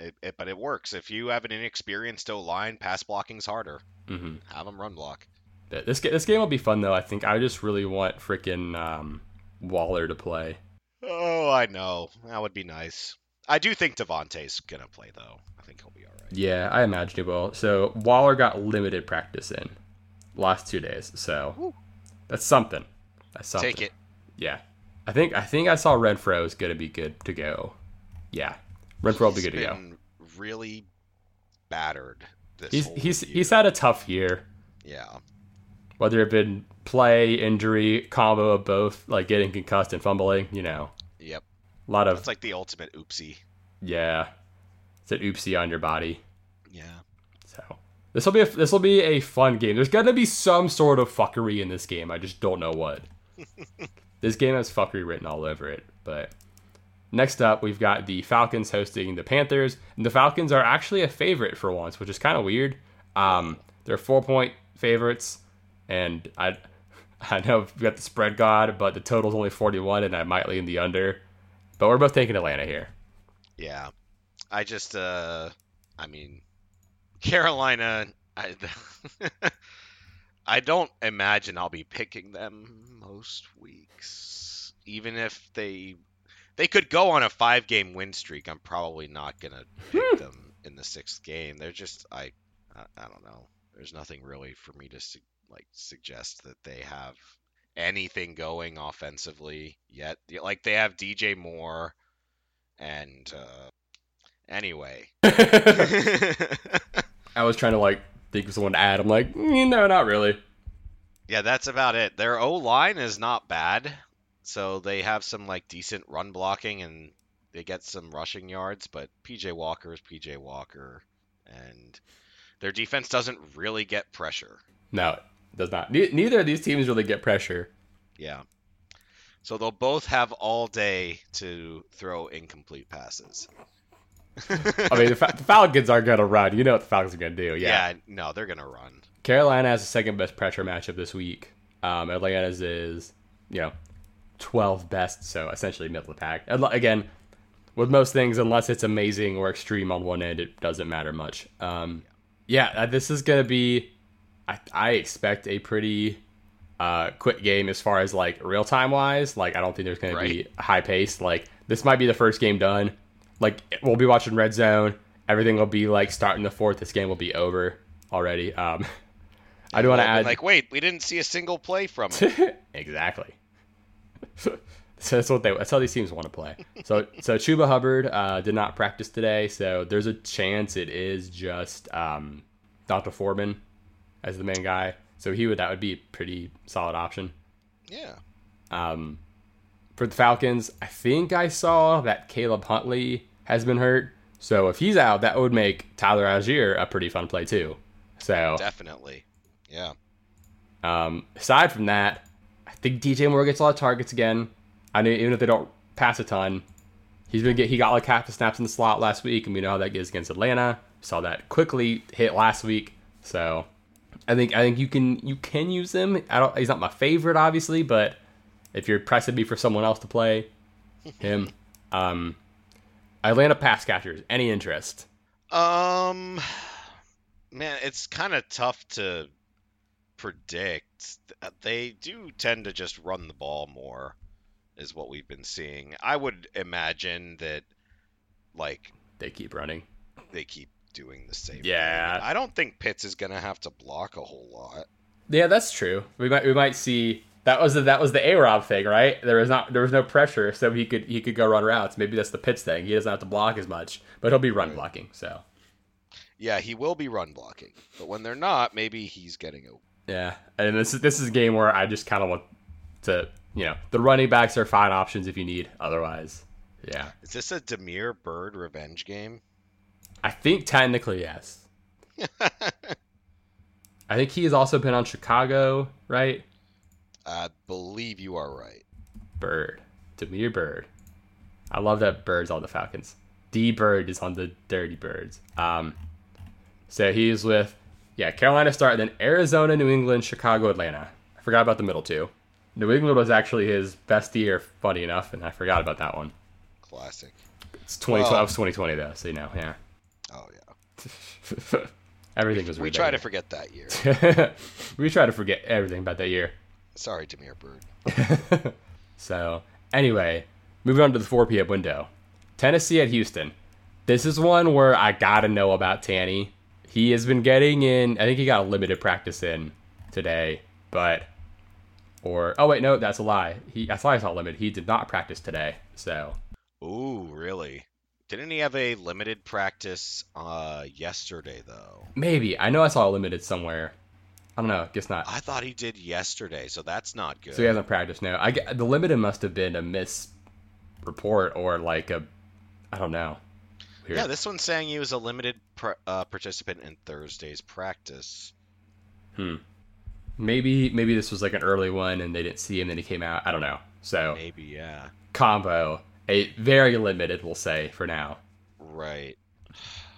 It, it, but it works. If you have an inexperienced O line, pass blocking's harder. hmm Have them run block. this this game will be fun though. I think I just really want freaking um, Waller to play. Oh, I know. That would be nice. I do think Davante's gonna play though. I think he'll be all right. Yeah, I imagine he will. So Waller got limited practice in last two days, so Woo. that's something. That's something. Take it. Yeah, I think I think I saw Renfrow is gonna be good to go. Yeah, Renfrow will be good to go. really battered this He's whole he's year. he's had a tough year. yeah. Whether it been play, injury, combo of both, like getting concussed and fumbling, you know, Yep. a lot of It's like the ultimate oopsie. yeah. It's an oopsie on your body. Yeah. So this will be a, this will be a fun game. There's gonna be some sort of fuckery in this game. I just don't know what. this game has fuckery written all over it. But next up, we've got the Falcons hosting the Panthers, and the Falcons are actually a favorite for once, which is kind of weird. Um, they're four point favorites, and I I know we've got the spread god, but the total's only 41, and I might lean the under. But we're both taking Atlanta here. Yeah. I just uh I mean Carolina I I don't imagine I'll be picking them most weeks. Even if they they could go on a 5-game win streak, I'm probably not going to pick them in the 6th game. They're just I, I I don't know. There's nothing really for me to su- like suggest that they have anything going offensively yet. Like they have DJ Moore and uh anyway. I was trying to like think of someone to add. I'm like, mm, no, not really. yeah, that's about it. Their O line is not bad. So they have some like decent run blocking and they get some rushing yards, but PJ Walker is PJ Walker, and their defense doesn't really get pressure. No, it does not. Ne- neither of these teams really get pressure. Yeah. So they'll both have all day to throw incomplete passes. I mean, the, Fa- the Falcons are going to run. You know what the Falcons are going to do. Yeah. yeah, no, they're gonna run. Carolina has the second best pressure matchup this week. Um, Atlanta's is, you know, 12th best, so essentially middle of the pack. Again, with most things, unless it's amazing or extreme on one end, it doesn't matter much. Um, yeah, uh, this is going to be, I, I expect a pretty uh, quick game as far as like real time wise. Like, I don't think there's going to be high pace. Like, this might be the first game done. Like, we'll be watching Red Zone. Everything will be like starting the fourth. This game will be over already. Um, I do want to add like, wait, we didn't see a single play from it. exactly. so that's what they. That's how these teams want to play. So so Chuba Hubbard uh, did not practice today, so there's a chance it is just um, D'Onta Foreman as the main guy. So he would that would be a pretty solid option. yeah. Um, for the Falcons, I think I saw that Caleb Huntley has been hurt. So if he's out, that would make Tyler Allgeier a pretty fun play too. So Definitely. Yeah. Um, aside from that, think DJ Moore gets a lot of targets again. I mean, even if they don't pass a ton, he's been get he got like half the snaps in the slot last week, and we know how that goes against Atlanta. Saw that quickly hit last week, so I think I think you can you can use him. I don't. He's not my favorite, obviously, but if you're pressing me for someone else to play, him. Um, Atlanta pass catchers. Any interest? Um, man, it's kind of tough to predict. They do tend to just run the ball more, is what we've been seeing. I would imagine that, like, They keep running. they keep doing the same. Yeah. thing. I don't think Pitts is gonna have to block a whole lot. Yeah, that's true. We might we might see that was the, that was the A Rob thing, right? There was not there was no pressure, so he could he could go run routes. Maybe that's the Pitts thing. He doesn't have to block as much, but he'll be run blocking. So Yeah, he will be run blocking, but when they're not, maybe he's getting open. Yeah, and this is this is a game where I just kind of want to you know the running backs are fine options if you need. Otherwise, yeah, Is this a Damiere Byrd revenge game? I think technically yes. I think he has also been on Chicago, right? I believe you are right. Byrd. Damiere Byrd. I love that Byrd's on the Falcons. D Byrd is on the Dirty Birds. Um, so he's with, yeah, Carolina start, then Arizona, New England, Chicago, Atlanta. I forgot about the middle two. New England was actually his best year, funny enough, and I forgot about that one. Classic. It's 2012, Well- it was 2020 though, so you know, yeah. Oh yeah. Everything was We try to forget that year. we try to forget everything about that year. Sorry, Damiere Byrd. So, anyway, moving on to the 4 p.m. window. Tennessee at Houston. This is one where I gotta know about Tanny. He has been getting in, I think he got a limited practice in today, but, or, oh wait, no, that's a lie. He, I thought I saw limited. He did not practice today, so, Ooh, really? Didn't he have a limited practice uh yesterday though? maybe. I know I saw a limited somewhere. I don't know, guess not. I thought he did yesterday, so that's not good. So he hasn't practiced now. I the limited must have been a misreport or like a, I don't know. Weird. yeah, this one's saying he was a limited pr- uh, participant in Thursday's practice. Hmm. Maybe maybe this was like an early one and they didn't see him, then he came out. I don't know. So Maybe, yeah. combo, a very limited, we'll say for now. Right.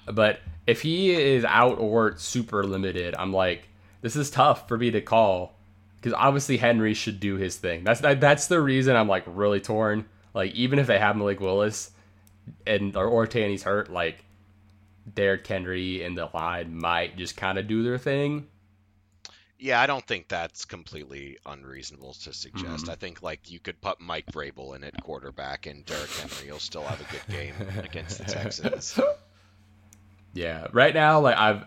But if he is out or super limited, I'm like, this is tough for me to call because obviously Henry should do his thing. That's that, that's the reason I'm like really torn. Like even if they have Malik Willis and or, or Tanny's hurt, like Derrick Henry and the line might just kind of do their thing. Yeah, I don't think that's completely unreasonable to suggest. Mhm. I think like you could put Mike Vrabel in at quarterback and Derrick Henry will still have a good game against the Texans. Yeah, right now, like I've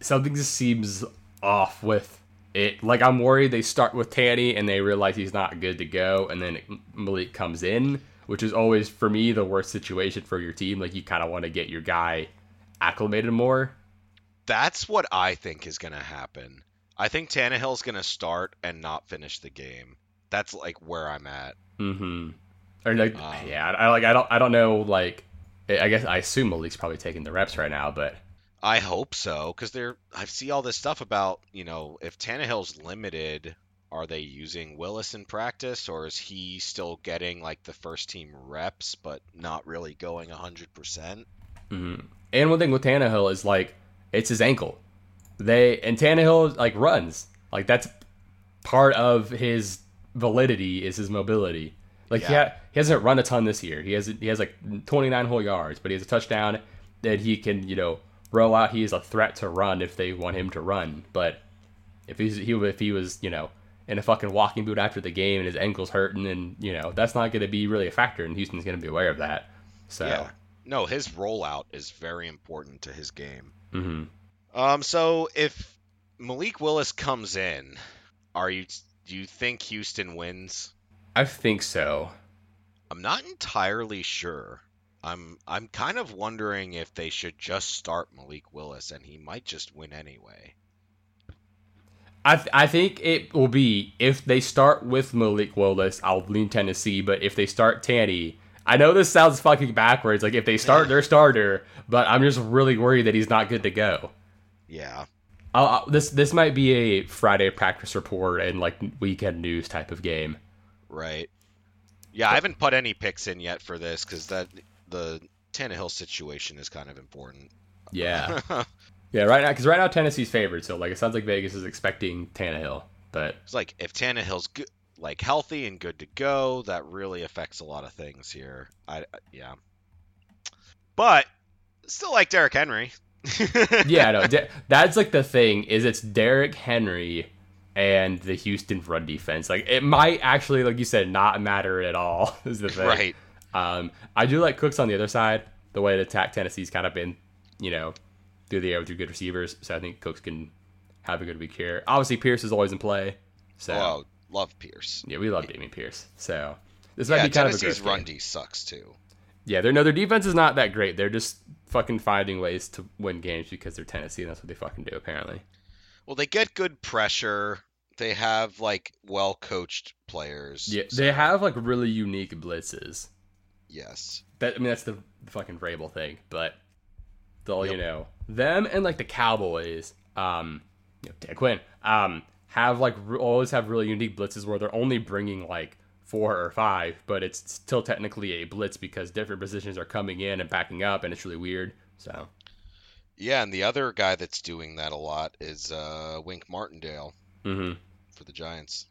something just seems off with it. Like I'm worried they start with Tanny and they realize he's not good to go, and then Malik comes in, which is always for me the worst situation for your team. Like you kind of want to get your guy acclimated more. That's what I think is going to happen. I think Tannehill's going to start and not finish the game. That's like where I'm at. Mm-hmm. Or like, Um, yeah, I, like I don't I don't know like I guess I assume Malik's probably taking the reps right now, but I hope so, because they're. I see all this stuff about you know if Tannehill's limited, are they using Willis in practice, or is he still getting like the first team reps, but not really going hundred percent? mhm. and one thing with Tannehill is like it's his ankle. They and Tannehill like runs like that's part of his validity is his mobility. Like he, ha- he hasn't run a ton this year. He has he has like 29 whole yards, but he has a touchdown that he can you know roll out. He is a threat to run if they want him to run. But if he's he if he was you know in a fucking walking boot after the game and his ankle's hurting and you know that's not going to be really a factor, and Houston's going to be aware of that. So Yeah. No, his rollout is very important to his game. hmm Um, so if Malik Willis comes in, are you do you think Houston wins? I think so. I'm not entirely sure. I'm I'm kind of wondering if they should just start Malik Willis and he might just win anyway. I, th- I think it will be if they start with Malik Willis, I'll lean Tennessee. But if they start Tanny, I know this sounds fucking backwards. Like if they start their starter, but I'm just really worried that he's not good to go. Yeah. I'll, I'll- this this might be a Friday practice report and like weekend news type of game. Right. Yeah, I haven't put any picks in yet for this because that the Tannehill situation is kind of important. Yeah, yeah. Right now, because right now Tennessee's favored, so like it sounds like Vegas is expecting Tannehill, but it's like if Tannehill's good, like healthy and good to go, that really affects a lot of things here. I yeah. But still like Derrick Henry. yeah, no, De- that's like the thing is it's Derrick Henry and the Houston run defense. Like it might actually, like you said, not matter at all. Is the thing. right. Um, I do like Cooks on the other side. The way to attack Tennessee's kind of been, you know, through the air with your good receivers. So I think Cooks can have a good week here. Obviously, Pierce is always in play. So Oh, love Pierce. yeah, we love Damien Pierce. So this might Yeah, be kind Tennessee's of a run. D sucks too. Yeah, their no, their defense is not that great. They're just fucking finding ways to win games because they're Tennessee, and that's what they fucking do apparently. Well, they get good pressure. They have like well coached players. Yeah, so- they have like really unique blitzes. Yes. That I mean, that's the fucking Vrabel thing, but they'll Yep. you know them and like the Cowboys, um, you know, Dan Quinn, um, have like re- always have really unique blitzes where they're only bringing like four or five, but it's still technically a blitz because different positions are coming in and backing up, and it's really weird. So Yeah, and the other guy that's doing that a lot is uh, Wink Martindale hmm for the Giants.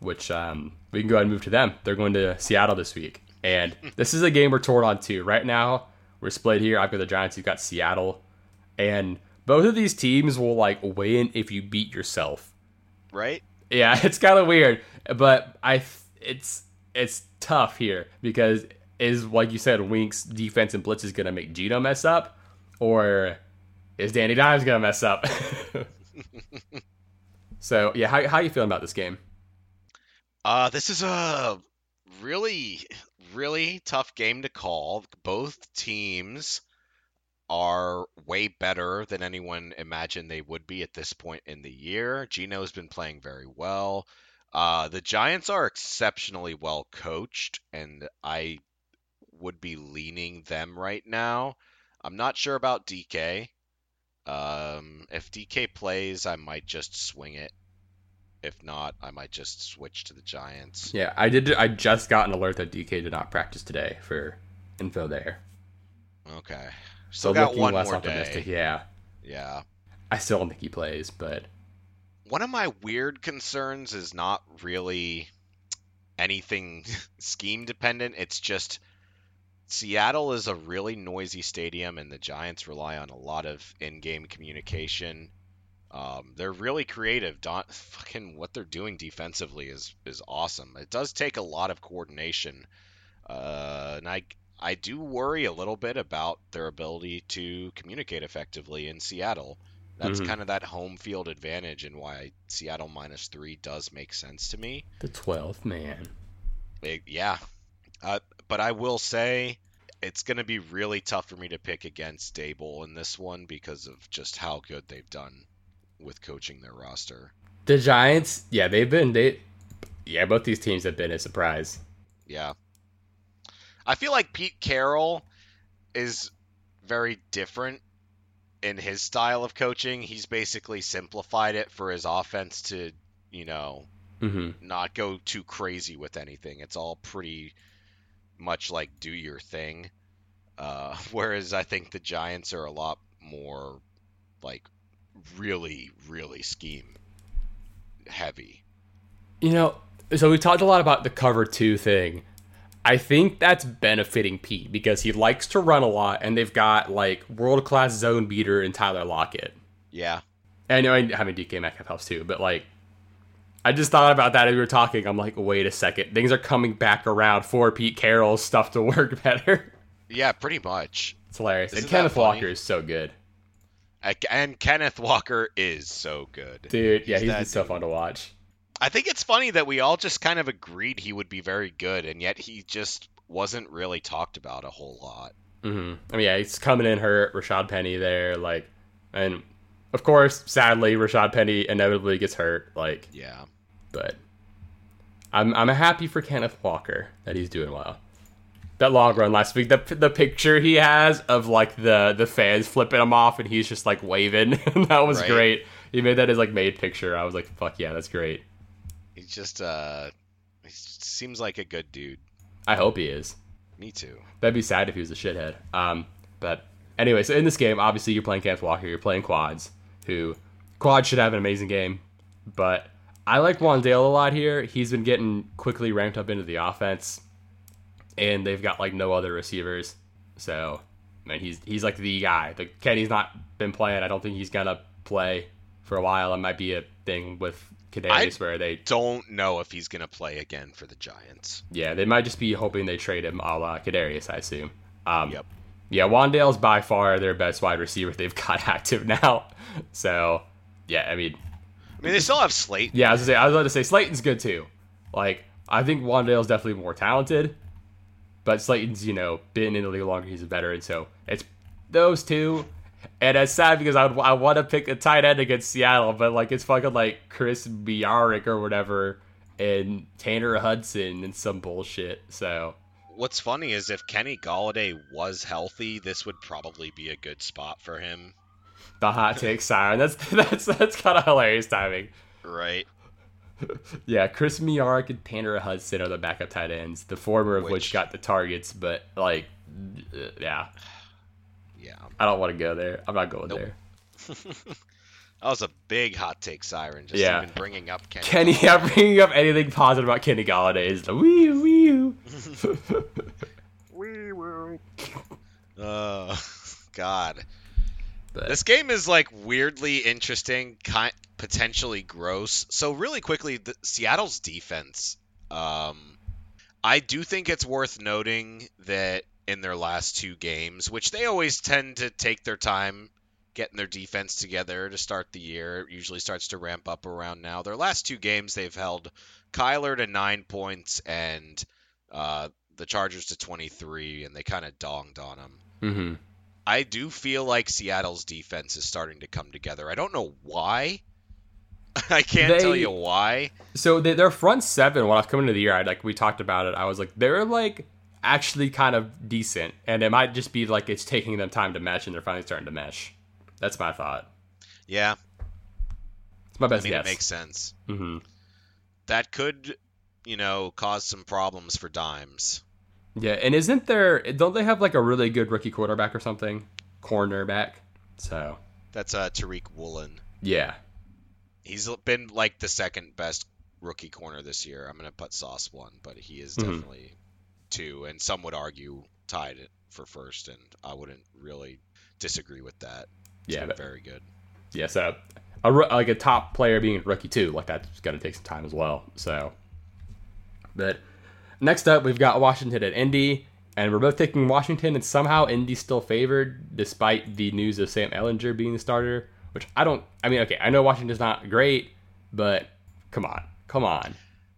which um, we can go ahead and move to them. They're going to Seattle this week, and this is a game we're torn on too. Right now, we're split here. I've got the Giants. You've got Seattle, and both of these teams will like win if you beat yourself. Right? Yeah, it's kind of weird, but I it's it's tough here because is like you said, Wink's defense and blitz is gonna make Gino mess up, or is Danny Dimes gonna mess up? so yeah, how how you feeling about this game? Uh, this is a really, really tough game to call. Both teams are way better than anyone imagined they would be at this point in the year. Gino's been playing very well. Uh, the Giants are exceptionally well coached, and I would be leaning them right now. I'm not sure about DK. Um, if DK plays, I might just swing it. If not, I might just switch to the Giants. Yeah, I did. I just got an alert that DK did not practice today for info there. Okay. So Still got looking one less more optimistic. day. Yeah, Yeah. I still don't think he plays, but One of my weird concerns is not really anything scheme dependent. It's just Seattle is a really noisy stadium, and the Giants rely on a lot of in-game communication. Um, they're really creative. Don, fucking what they're doing defensively is is awesome. It does take a lot of coordination, uh, and I I do worry a little bit about their ability to communicate effectively in Seattle. That's Mhm. kind of that home field advantage, and why Seattle minus three does make sense to me. the twelfth man. It- yeah, uh, but I will say it's going to be really tough for me to pick against Daboll in this one because of just how good they've done with coaching their roster. The Giants, yeah, they've been they, yeah, both these teams have been a surprise. Yeah, I feel like Pete Carroll is very different in his style of coaching. He's basically simplified it for his offense to, you know, Mm-hmm. not go too crazy with anything. It's all pretty much like do your thing. Uh, whereas I think the Giants are a lot more like really, really scheme heavy. You know, so we talked a lot about the cover two thing. I think that's benefiting Pete because he likes to run a lot, and they've got like world class zone beater in Tyler Lockett. Yeah. And I know I- having DK Metcalf helps too, but like, I just thought about that as we were talking. I'm like, wait a second, things are coming back around for Pete Carroll's stuff to work better. Yeah, pretty much. It's hilarious. Isn't and Kenneth? Walker is so good, And Kenneth Walker is so good. dude. yeah, he's that been so dude. fun to watch. I think it's funny that we all just kind of agreed he would be very good, and yet he just wasn't really talked about a whole lot. hmm I mean, yeah, he's coming in hurt. Rashad Penny there, like, and of course, sadly, Rashad Penny inevitably gets hurt. Like, Yeah. but I'm I'm happy for Kenneth Walker that he's doing well. That long run last week, the the picture he has of like the the fans flipping him off and he's just like waving, that was Right. great. He made that his like made picture. I was like, fuck yeah, that's great. He's just uh he seems like a good dude. I hope he is. Me too. That'd be sad if he was a shithead. Um, but anyway, so in this game, obviously you're playing Kenneth Walker, you're playing Quads, who Quad should have an amazing game, but I like Wan'Dale a lot here. He's been getting quickly ramped up into the offense, and they've got like no other receivers, so I mean he's he's like the guy. The Kenny's not been playing. I don't think he's gonna play for a while. It might be a thing with Kadarius where they Don't know if he's gonna play again for the Giants. yeah, they might just be hoping they trade him a la Kadarius, I assume. Um, Yep. Yeah, Wan'Dale's by far their best wide receiver they've got active now. So, yeah, I mean, I mean, they still have Slate. yeah, I was, gonna say, I was about to say Slayton's good too. Like, I think Wan'Dale's definitely more talented, but Slayton's, you know, been in the league longer. He's a veteran. So, it's those two. And it's sad because I, would, I want to pick a tight end against Seattle, but like it's fucking like Chris Myarick or whatever and Tanner Hudson and some bullshit. So, What's funny is if Kenny Golladay was healthy, this would probably be a good spot for him. the hot take siren. That's that's that's kind of hilarious timing. Right. Yeah, Chris Myarick and Tanner Hudson are the backup tight ends. The former of which, Which- got the targets, but like, Yeah. I don't want to go there. I'm not going Nope. there. That was a big hot take siren. Just Yeah. even bringing up Kenny. Kenny, Golladay. yeah, bringing up anything positive about Kenny Golladay is the wee wee. wee wee. Oh, God. But This game is like weirdly interesting, kind potentially gross. So really quickly, the, Seattle's defense. Um, I do think it's worth noting that in their last two games, which they always tend to take their time getting their defense together to start the year, it usually starts to ramp up around now. Their last two games, they've held Kyler to nine points and uh, the Chargers to 23, and they kind of donged on them. hmm I do feel like Seattle's defense is starting to come together. I don't know why. I can't They- tell you why. so they, their front seven when I was coming into the year, I like we talked about it. I was like, they're like actually kind of decent, and it might just be like it's taking them time to mesh, and they're finally starting to mesh. That's my thought. Yeah, It's my I best mean, guess. it makes sense. hmm That could, you know, cause some problems for dimes. Yeah, and isn't there? Don't they have like a really good rookie quarterback or something? Cornerback. So That's uh, Tariq Woolen. yeah, He's been like the second best rookie corner this year. I'm gonna put Sauce one, but he is Mhm. definitely two, and some would argue tied it for first, and I wouldn't really disagree with that. He's Yeah, been but- very good. yeah. So a like a top player being a rookie too, like that's gonna take some time as well. So, but next up we've got Washington at Indy, and we're both taking Washington, and somehow Indy's still favored despite the news of Sam Ehlinger being the starter. Which I don't. I mean, okay, I know Washington's not great, but come on, come on.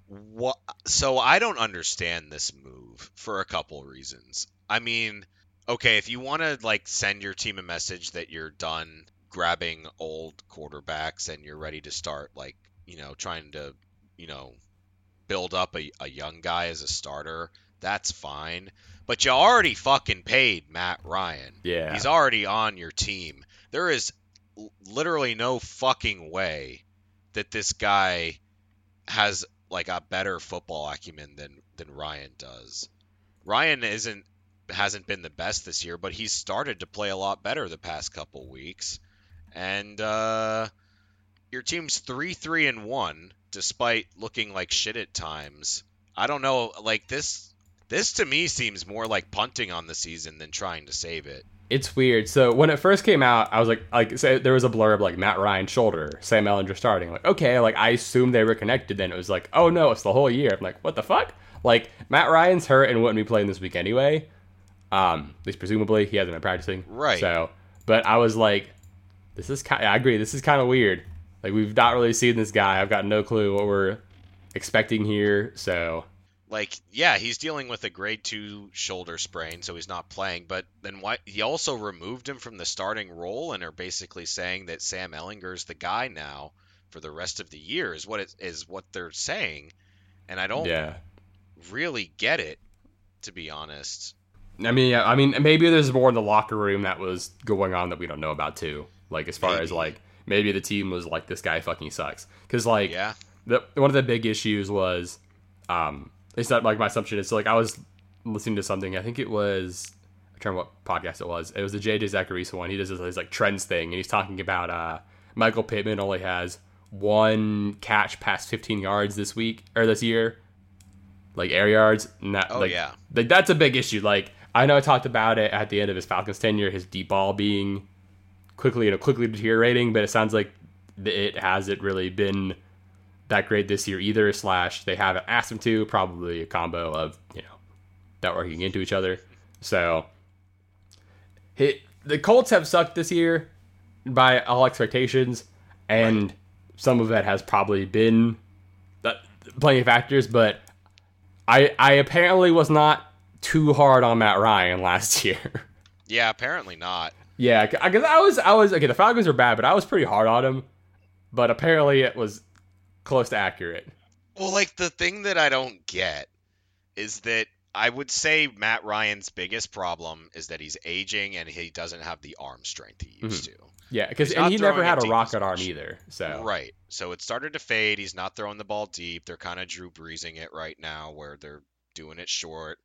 What? So I don't understand this move for a couple reasons. I mean, okay, if you want to like send your team a message that you're done grabbing old quarterbacks and you're ready to start like you know trying to you know build up a, a young guy as a starter, That's fine. But you already fucking paid Matt Ryan. Yeah. He's already on your team. There is literally no fucking way that this guy has like a better football acumen than than Ryan does. Ryan isn't hasn't been the best this year, but he's started to play a lot better the past couple weeks. And uh your team's 3-3 and 1 despite looking like shit at times. I don't know, like this this to me seems more like punting on the season than trying to save it. It's weird. So when it first came out, I was like, like say there was a blurb like Matt Ryan shoulder, Sam Ehlinger starting. Like, okay, like I assumed they were connected. Then it was like, oh no, it's the whole year. I'm like, what the fuck? Like Matt Ryan's hurt and wouldn't be playing this week anyway. Um, at least presumably he hasn't been practicing. Right. So, but I was like, this is kind. I agree. This is kind of weird. Like we've not really seen this guy. I've got no clue what we're expecting here. So Like, yeah, he's dealing with a grade two shoulder sprain, so he's not playing. But then why? He also removed him from the starting role, and are basically saying that Sam Ehlinger's the guy now for the rest of the year. Is what it is what they're saying, and I don't yeah. really get it, to be honest. I mean, yeah, I mean, maybe there's more in the locker room that was going on that we don't know about too. Like as far as like maybe the team was like this guy fucking sucks because like Yeah, the one of the big issues was um it's not like my assumption. Is so like I was listening to something. I think it was I'm trying to what podcast it was. It was the JJ Zachariason one. He does this, this like trends thing and he's talking about uh Michael Pittman only has one catch past 15 yards this week or this year. Like air yards and that Oh, like, yeah. like that's a big issue. Like I know I talked about it at the end of his Falcons tenure his deep ball being quickly you know quickly deteriorating but it sounds like it hasn't really been that great this year either. Slash, they haven't asked him to. Probably a combo of you know not working into each other. So, he, the Colts have sucked this year by all expectations, and some of that has probably been uh, plenty of factors. But I I apparently was not too hard on Matt Ryan last year. yeah. Apparently not. yeah, because I was I was okay. The Falcons are bad, but I was pretty hard on him. But apparently, it was close to accurate. Well, like the thing that I don't get is that I would say Matt Ryan's biggest problem is that he's aging and he doesn't have the arm strength he used mm-hmm. to. Yeah, because and he never had a rocket arm either. So Right. So it started to fade. He's not throwing the ball deep. They're kind of Drew Breesing it right now where they're doing it short.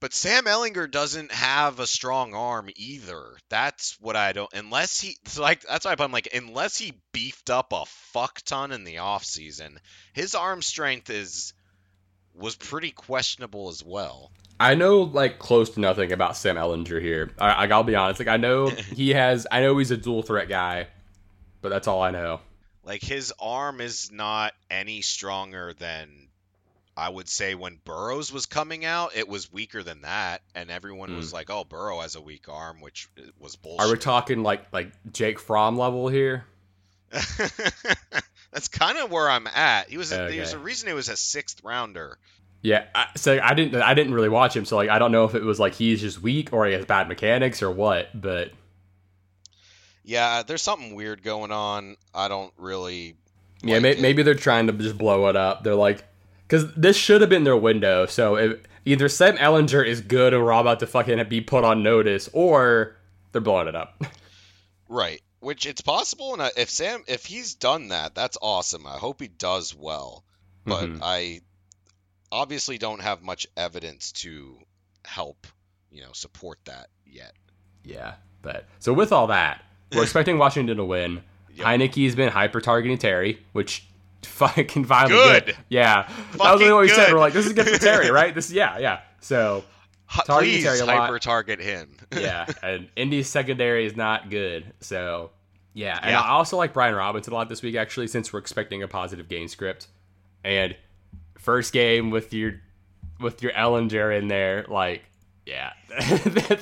But Sam Ehlinger doesn't have a strong arm either. That's what I don't unless he like that's why I'm like unless he beefed up a fuck ton in the offseason, his arm strength is was pretty questionable as well. I know like close to nothing about Sam Ehlinger here. I, I I'll be honest. Like I know he has. I know he's a dual threat guy, but that's all I know. Like his arm is not any stronger than I would say when Burrows was coming out, it was weaker than that, and everyone was hmm. like, "Oh, Burrow has a weak arm," which uh, was bullshit. Are we talking like like Jake Fromm level here? That's kind of where I'm at. He was. A, There's a reason he was a sixth rounder. Yeah. I, so I didn't. I didn't really watch him. So like I don't know if it was like he's just weak or he has bad mechanics or what. But Yeah, there's something weird going on. I don't really. yeah, like may, maybe they're trying to just blow it up. They're like, because this should have been their window. So if, either Sam Ehlinger is good or we're all about to fucking be put on notice, or they're blowing it up. Right. Which it's possible, and if Sam, if he's done that, that's awesome. I hope he does well. But Mhm. I obviously don't have much evidence to help, you know, support that yet. Yeah, but so with all that, we're expecting Washington to win. Yep. Heinicke's been hyper targeting Terry, which fucking finally Good. Yeah, that was Fucking really what we said. good. We're like, this is good for Terry, right? This, yeah, yeah. So Target Please Terry a lot. hyper target him. yeah, and Indy's secondary is not good. So yeah, and Yeah. I also like Brian Robinson a lot this week actually, since we're expecting a positive game script. And first game with your with your Ehlinger in there, like yeah,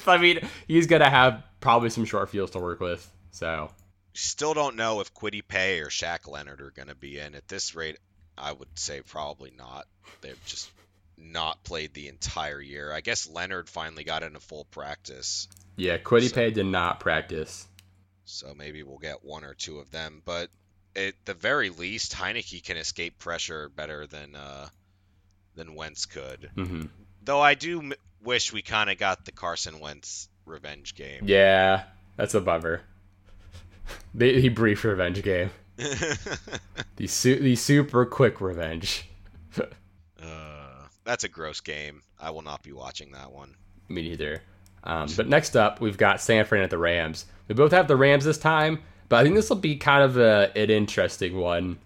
I mean he's gonna have probably some short fields to work with. So Still don't know if Kwity Paye or Shaq Leonard are going to be in. At this rate, I would say probably not. They've just not played the entire year. I guess Leonard finally got into full practice, yeah, Kwity So- Paye did not practice. so maybe we'll get one or two of them. But at the very least, Heinicke can escape pressure better than uh, than Wentz could. Mm-hmm. Though I do m- wish we kind of got the Carson Wentz revenge game. Yeah, that's a bummer. the, the brief revenge game. The su- the super quick revenge. uh, that's a gross game. I will not be watching that one. Me neither. Um, but next up, we've got San Fran at the Rams. We both have the Rams this time, but I think this will be kind of a, an interesting one,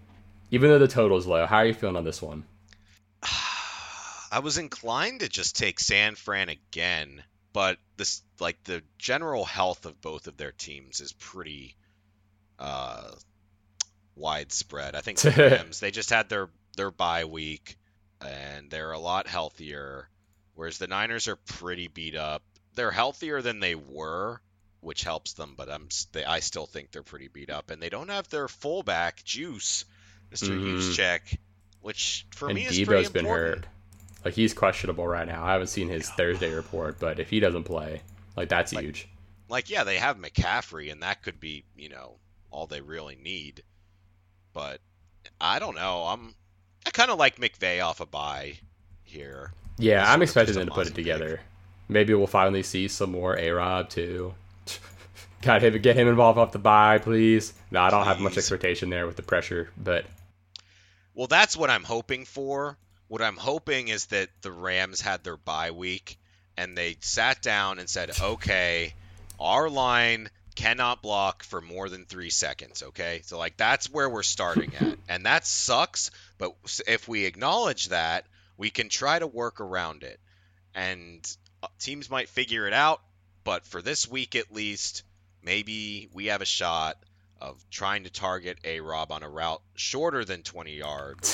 even though the total's low. How are you feeling on this one? I was inclined to just take San Fran again, but this like the general health of both of their teams is pretty uh widespread. I think the Rams they just had their their bye week and they're a lot healthier whereas the Niners are pretty beat up. They're healthier than they were, which helps them, but I'm they, I still think they're pretty beat up and they don't have their fullback Juice, mister Mhm. Juszczyk, which for and me is pretty Deebo's been important. hurt. Like he's questionable right now. I haven't seen his Thursday report, but if he doesn't play, like that's Like- huge. like yeah, they have McCaffrey, and that could be you know all they really need. But I don't know. I'm I kind of like McVay off a bye here. Yeah, I'm expecting them to put it must pick. together. Maybe we'll finally see some more A Rob too. Got him get him involved off the bye, please. No, I don't have much expectation there with the pressure, but Well, that's what I'm hoping for. What I'm hoping is that the Rams had their bye week and they sat down and said, "Okay, our line cannot block for more than 3 seconds, okay? So like that's where we're starting at. And that sucks, but if we acknowledge that, we can try to work around it. And uh, teams might figure it out, but for this week at least, maybe we have a shot of trying to target A Rob on a route shorter than 20 yards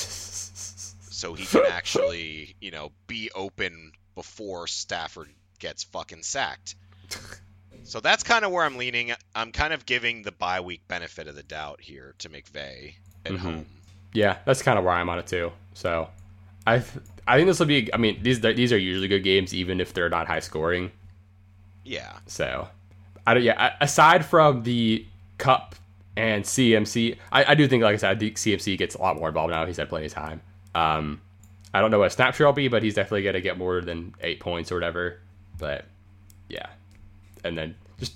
so he can actually, you know, be open before Stafford gets fucking sacked. So that's kind of where I'm leaning. I'm kind of giving the bye week benefit of the doubt here to McVay at Mhm. home. yeah, that's kind of where I'm on it too. So, I th- I think this will be. I mean, these these are usually good games, even if they're not high scoring. Yeah. So, I don't. Yeah, aside from the Kupp and CMC, I, I do think, like I said, I think CMC gets a lot more involved now. He's had plenty of time. Um, I don't know what snap share will be, but he's definitely gonna get more than eight points or whatever. But yeah, and then just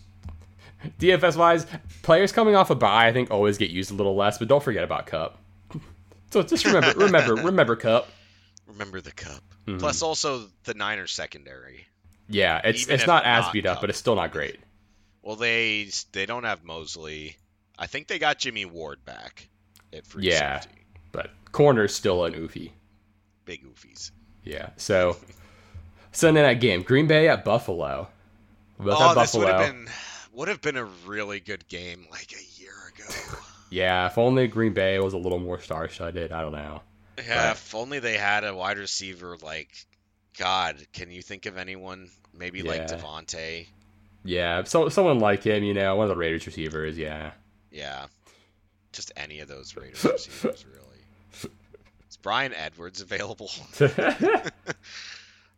DFS wise, players coming off a bye, I think always get used a little less. But don't forget about Kupp. So just remember, remember, remember Kupp. Remember the cup. Mhm. Plus also the Niners secondary. Yeah, it's Even it's not as not beat up, Kupp. but it's still not great. Well, they they don't have Moseley. I think they got Jimmy Ward back at free Yeah. safety. But corner's still an oofy. Big oofies. Yeah. So Sunday night game, Green Bay at Buffalo. Both Oh, have this would have been would have been a really good game like a year ago. Yeah, if only Green Bay was a little more star-studded. I don't know. Yeah, Right. if only they had a wide receiver like God, can you think of anyone? Maybe like Yeah. Davante. Yeah, so someone like him, you know, one of the Raiders receivers. Yeah. Yeah. Just any of those Raiders receivers really. Is Bryan Edwards available?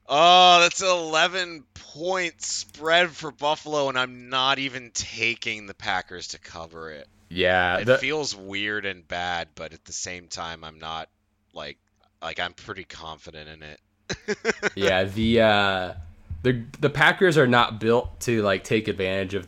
Oh, that's 11 point spread for Buffalo, and I'm not even taking the Packers to cover it. yeah. It the- feels weird and bad, but at the same time, I'm not like like I'm pretty confident in it. yeah. The uh, the the Packers are not built to like take advantage of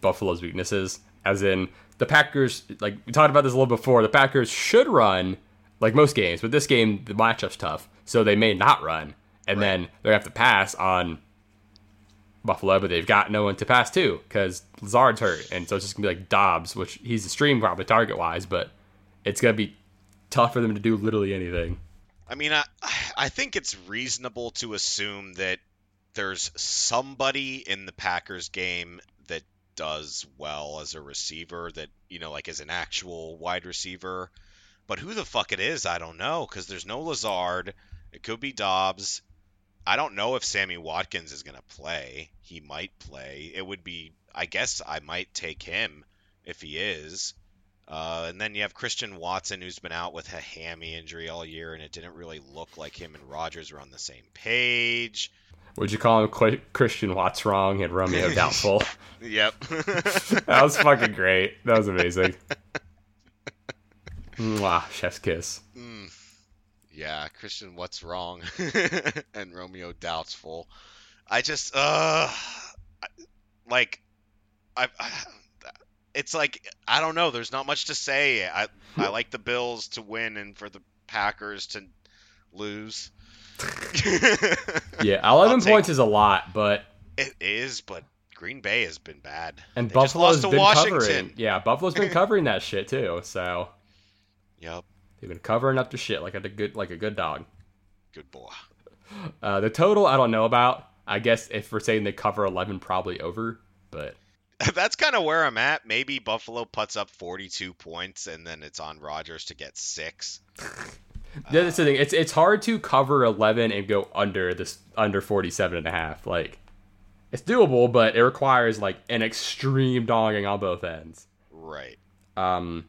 Buffalo's weaknesses. As in, the Packers, like we talked about this a little before, the Packers should run like most games, but this game the matchup's tough, so they may not run, and Right. then they have to pass on Buffalo, but they've got no one to pass to because Lazard's hurt, and so it's just gonna be like Doubs, which he's a stream probably target wise, but it's gonna be tough for them to do literally anything. I mean, I I think it's reasonable to assume that there's somebody in the Packers game that does well as a receiver that, you know, like as an actual wide receiver. But who the fuck it is, I don't know cuz there's no Lazard. It could be Doubs. I don't know if Sammy Watkins is going to play. He might play. It would be I guess I might take him if he is. Uh, and then you have Christian Watson, who's been out with a hammy injury all year, and it didn't really look like him and Rodgers were on the same page. Would you call him Qu- Christian Watts wrong and Romeo doubtful? Yep. that was fucking great. That was amazing. Mwah, chef's kiss. Mm. Yeah, Christian, what's wrong? and Romeo doubtful. I just uh like I, I it's like I don't know, there's not much to say. I I like the Bills to win and for the Packers to lose. Yeah, I'll 11 take- points is a lot, but It is, but Green Bay has been bad. and They Buffalo's lost to been Washington. covering. Yeah, Buffalo's been covering that shit too. So Yep, they've been covering up the shit like a good like a good dog. good boy. Uh, the total I don't know about. I guess if we're saying they cover 11, probably over. But That's kind of where I'm at. Maybe Buffalo puts up 42 points and then it's on Rodgers to get 6. Yeah, that's the thing. It's it's hard to cover 11 and go under this under 47 and a half. Like it's doable, but it requires like an extreme dogging on both ends. Right. Um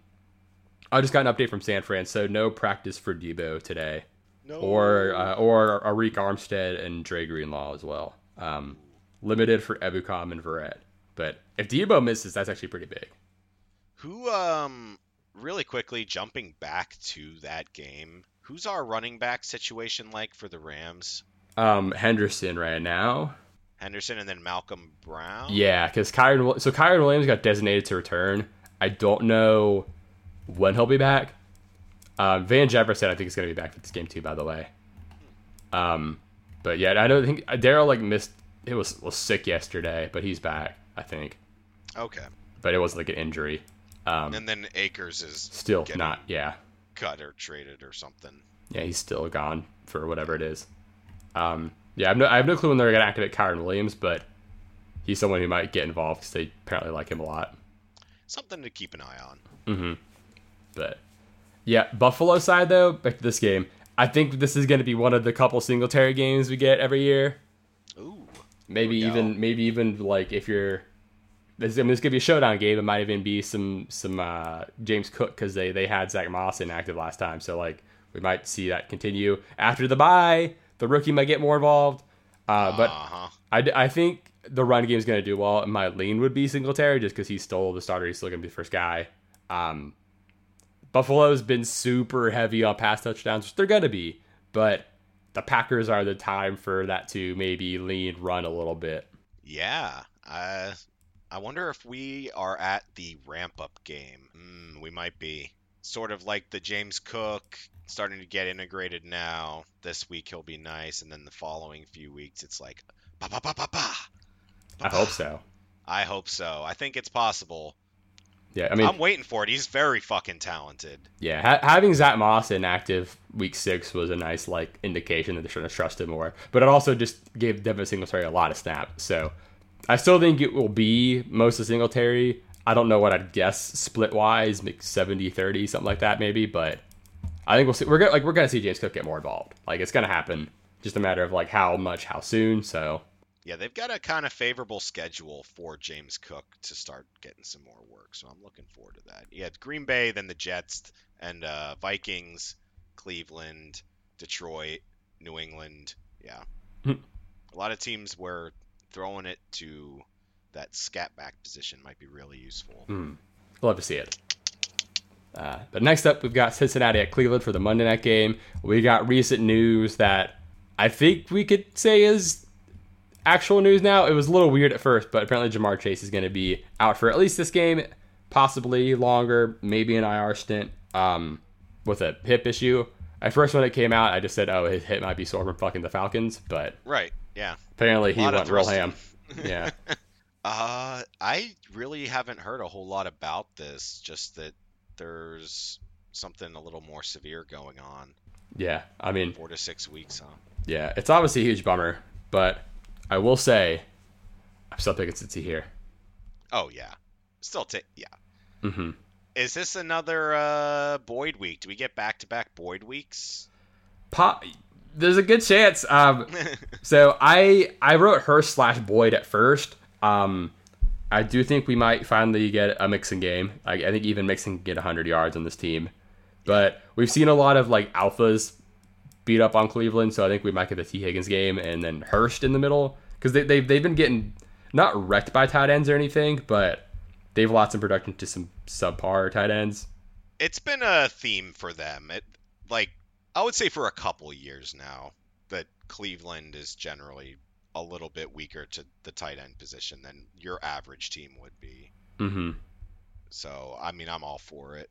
I just got an update from San Fran, so no practice for Deebo today, No. or uh, or Arik Armstead and Dre Greenlaw as well. Um, limited for Ebukam and Verrett, but if Deebo misses, that's actually pretty big. Who um really quickly jumping back to that game. Who's our running back situation like for the Rams? Um, Henderson right now, Henderson and then Malcolm Brown? Yeah, because Kyren. So Kyren Williams got designated to return. I don't know when he'll be back. Um, Van Jefferson, I think, is going to be back for this game too. By the way. Um, but yeah, I don't think Daryl like missed. It was was sick yesterday, but he's back. I think, Okay. but it wasn't like an injury. Um, And then Akers is still not. Yeah, cut or traded or something. yeah, he's still gone for whatever it is. Um, yeah, I have no, I have no clue when they're going to activate Kyren Williams, but he's someone who might get involved because they apparently like him a lot. Something to keep an eye on. Mm-hmm. But yeah, Buffalo side though, back to this game. I think this is going to be one of the couple Singletary games we get every year. Ooh. Maybe even maybe even like if you're this, I mean, this could be a showdown game. It might even be some some uh, James Cook because they they had Zack Moss inactive last time, so like we might see that continue after the bye. The rookie might get more involved, uh, but uh-huh. I, I think the run game is going to do well. My lean would be Singletary just because he's still the starter. He's still going to be the first guy. Um, Buffalo's been super heavy on pass touchdowns, which they're going to be. But the Packers are the time for that to maybe lean run a little bit. Yeah. I I wonder if we are at the ramp up game. Mm, we might be. Sort of like the James Cook starting to get integrated now. This week he'll be nice, and then the following few weeks it's like ba ba ba ba ba. I hope so. I hope so. I think it's possible. Yeah, I mean, I'm waiting for it. He's very fucking talented. yeah, ha- having Zack Moss inactive week six was a nice like indication that they're trying to trust him more. But it also just gave Devin Singletary a lot of snaps. So I still think it will be most of Singletary. I don't know what I'd guess split wise, maybe 70 30, something like that, maybe. But I think we'll see. We're gonna like we're gonna see James Cook get more involved. Like it's gonna happen. Just a matter of like how much, how soon. So Yeah, they've got a kind of favorable schedule for James Cook to start getting some more work, so I'm looking forward to that. Yeah, Green Bay, then the Jets, and uh, Vikings, Cleveland, Detroit, New England. Yeah, Hmm. a lot of teams where throwing it to that scat back position might be really useful. Mm. Love to see it. Uh, but next up, we've got Cincinnati at Cleveland for the Monday night game. We got recent news that I think we could say is actual news now. It was a little weird at first, but apparently Ja'Marr Chase is going to be out for at least this game, possibly longer, maybe an IR stint um, with a hip issue. At first, when it came out, I just said, "Oh, his hip might be sore from fucking the Falcons," but Right? Yeah. apparently he went real ham. Yeah. Uh, I really haven't heard a whole lot about this. Just that there's something a little more severe going on. Yeah. I mean, Four to six weeks, huh? Yeah, it's obviously a huge bummer, but I will say I'm still picking Cincy here. Oh yeah, still take yeah. hmm Is this another uh, Boyd week? Do we get back to back Boyd weeks? Pop, there's a good chance. Um, so I I wrote her slash Boyd at first. Um, I do think we might finally get a Mixon game. I, I think even Mixon can get 100 yards on this team, but we've seen a lot of like alphas beat up on Cleveland, so I think we might get the T Higgins game and then Hurst in the middle because they they've, they've been getting not wrecked by tight ends or anything, but they've lost in production to some subpar tight ends. it's been a theme for them. It like I would say for a couple years now that Cleveland is generally a little bit weaker to the tight end position than your average team would be. Mm-hmm. So, I mean, I'm all for it.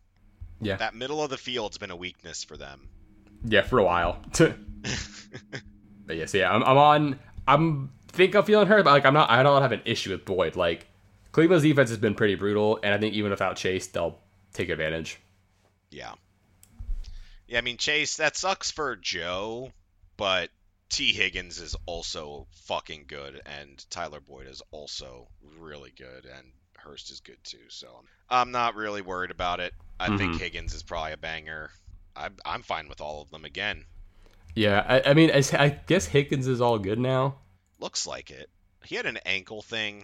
Yeah. That middle of the field's been a weakness for them. Yeah, for a while. but yes, yeah, I'm, I'm on. I'm think I'm feeling hurt, but like I'm not. I don't have an issue with Boyd. Like Cleveland's defense has been pretty brutal, and I think even without Chase, they'll take advantage. Yeah. Yeah, I mean Chase, that sucks for Joe, but T. Higgins is also fucking good, and Tyler Boyd is also really good, and Hurst is good too. So I'm not really worried about it. I think Mhm. Higgins is probably a banger. I'm I'm fine with all of them again. Yeah, I, I mean, I, I guess Higgins is all good now. Looks like it. He had an ankle thing,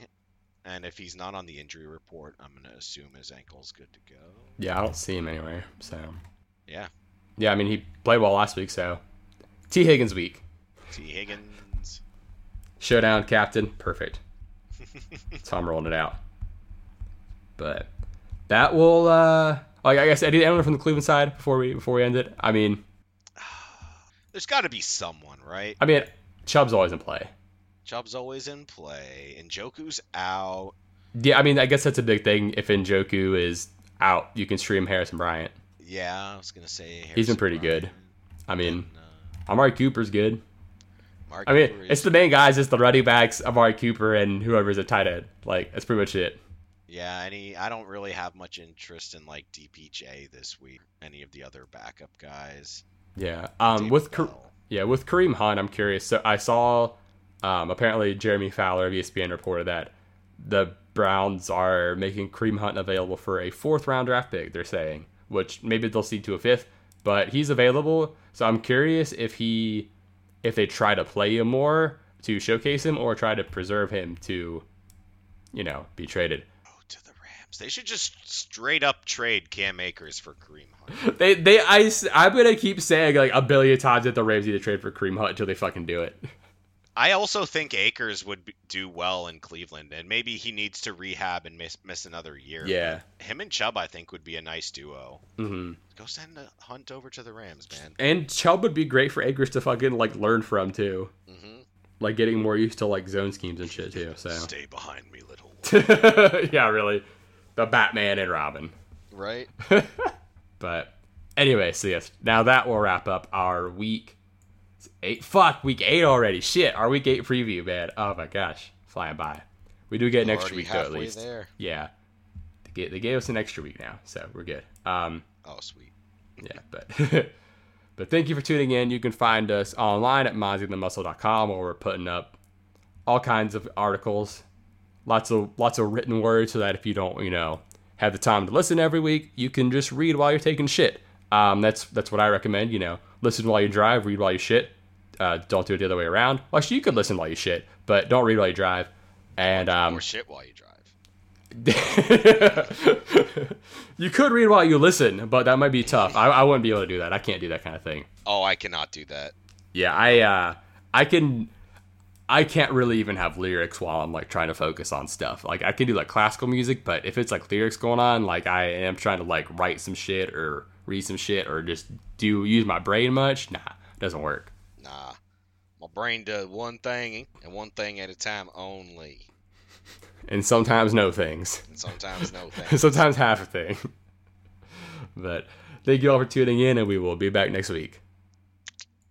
and if he's not on the injury report, I'm gonna assume his ankle's good to go. Yeah, I don't see him anywhere. So Yeah. yeah, I mean, he played well last week. So T Higgins week T. Higgins. showdown captain, perfect. How I'm rolling it out. But that will. uh like I guess Eddie, anyone from the Cleveland side before we before we end it. I mean, There's got to be someone, right? I mean, Chubb's always in play. Chubb's always in play. Njoku's out. Yeah, I mean, I guess that's a big thing. If Njoku is out, you can stream Harrison Bryant. Yeah, I was gonna say He's been Harrison pretty good. I mean, And, uh, Amari Cooper's good. Mark I mean, Cooper it's the main guys. It's the running backs, Amari Cooper, and whoever's a tight end. Like, that's pretty much it. Yeah. Any, I don't really have much interest in like DPJ this week. Any of the other backup guys. Yeah. Um, David with Ka- yeah, with Kareem Hunt, I'm curious. So I saw, um, apparently Jeremy Fowler of ESPN reported that the Browns are making Kareem Hunt available for a fourth round draft pick. They're saying, which maybe they'll see to a fifth, but he's available. So I'm curious if he, if they try to play him more to showcase him, or try to preserve him to, you know, be traded. They should just straight up trade Cam Akers for Kareem Hunt. They, they, I, I'm gonna keep saying like a billion times that the Rams need to trade for Kareem Hunt until they fucking do it. I also think Akers would do well in Cleveland, and maybe he needs to rehab and miss miss another year. Yeah. Him and Chubb, I think, would be a nice duo. Mm-hmm. Go send a Hunt over to the Rams, man. And Chubb would be great for Akers to fucking like learn from too, Mm-hmm. like getting more used to like zone schemes and shit too. So Stay behind me, little. yeah, really, the Batman and Robin. right? But anyway, so yes, now that will wrap up our week eight. Fuck, week eight already. Shit, our week eight preview, man. Oh my gosh, flying by. We do get an extra week though, at least. there. Yeah, they gave, they gave us an extra week now, so we're good. Um, Oh, sweet. yeah, but but thank you for tuning in. You can find us online at mozziethemuscle.com where we're putting up all kinds of articles, lots of lots of written words, so that if you don't, you know, have the time to listen every week, you can just read while you're taking shit. Um, that's that's what I recommend. You know, listen while you drive, read while you shit. Uh, don't do it the other way around. Well, actually, you could listen while you shit, but don't read while you drive. And um, or shit while you drive. you could read while you listen, but that might be tough. I, I wouldn't be able to do that. I can't do that kind of thing. Oh, I cannot do that. Yeah, I uh I can I can't really even have lyrics while I'm like trying to focus on stuff. Like I can do like classical music, but if it's like lyrics going on, like I am trying to like write some shit or read some shit or just do use my brain much, nah, it doesn't work. Nah. My brain does one thing and one thing at a time only. And sometimes no things. And sometimes no things. sometimes half a thing. but thank you all for tuning in and we will be back next week.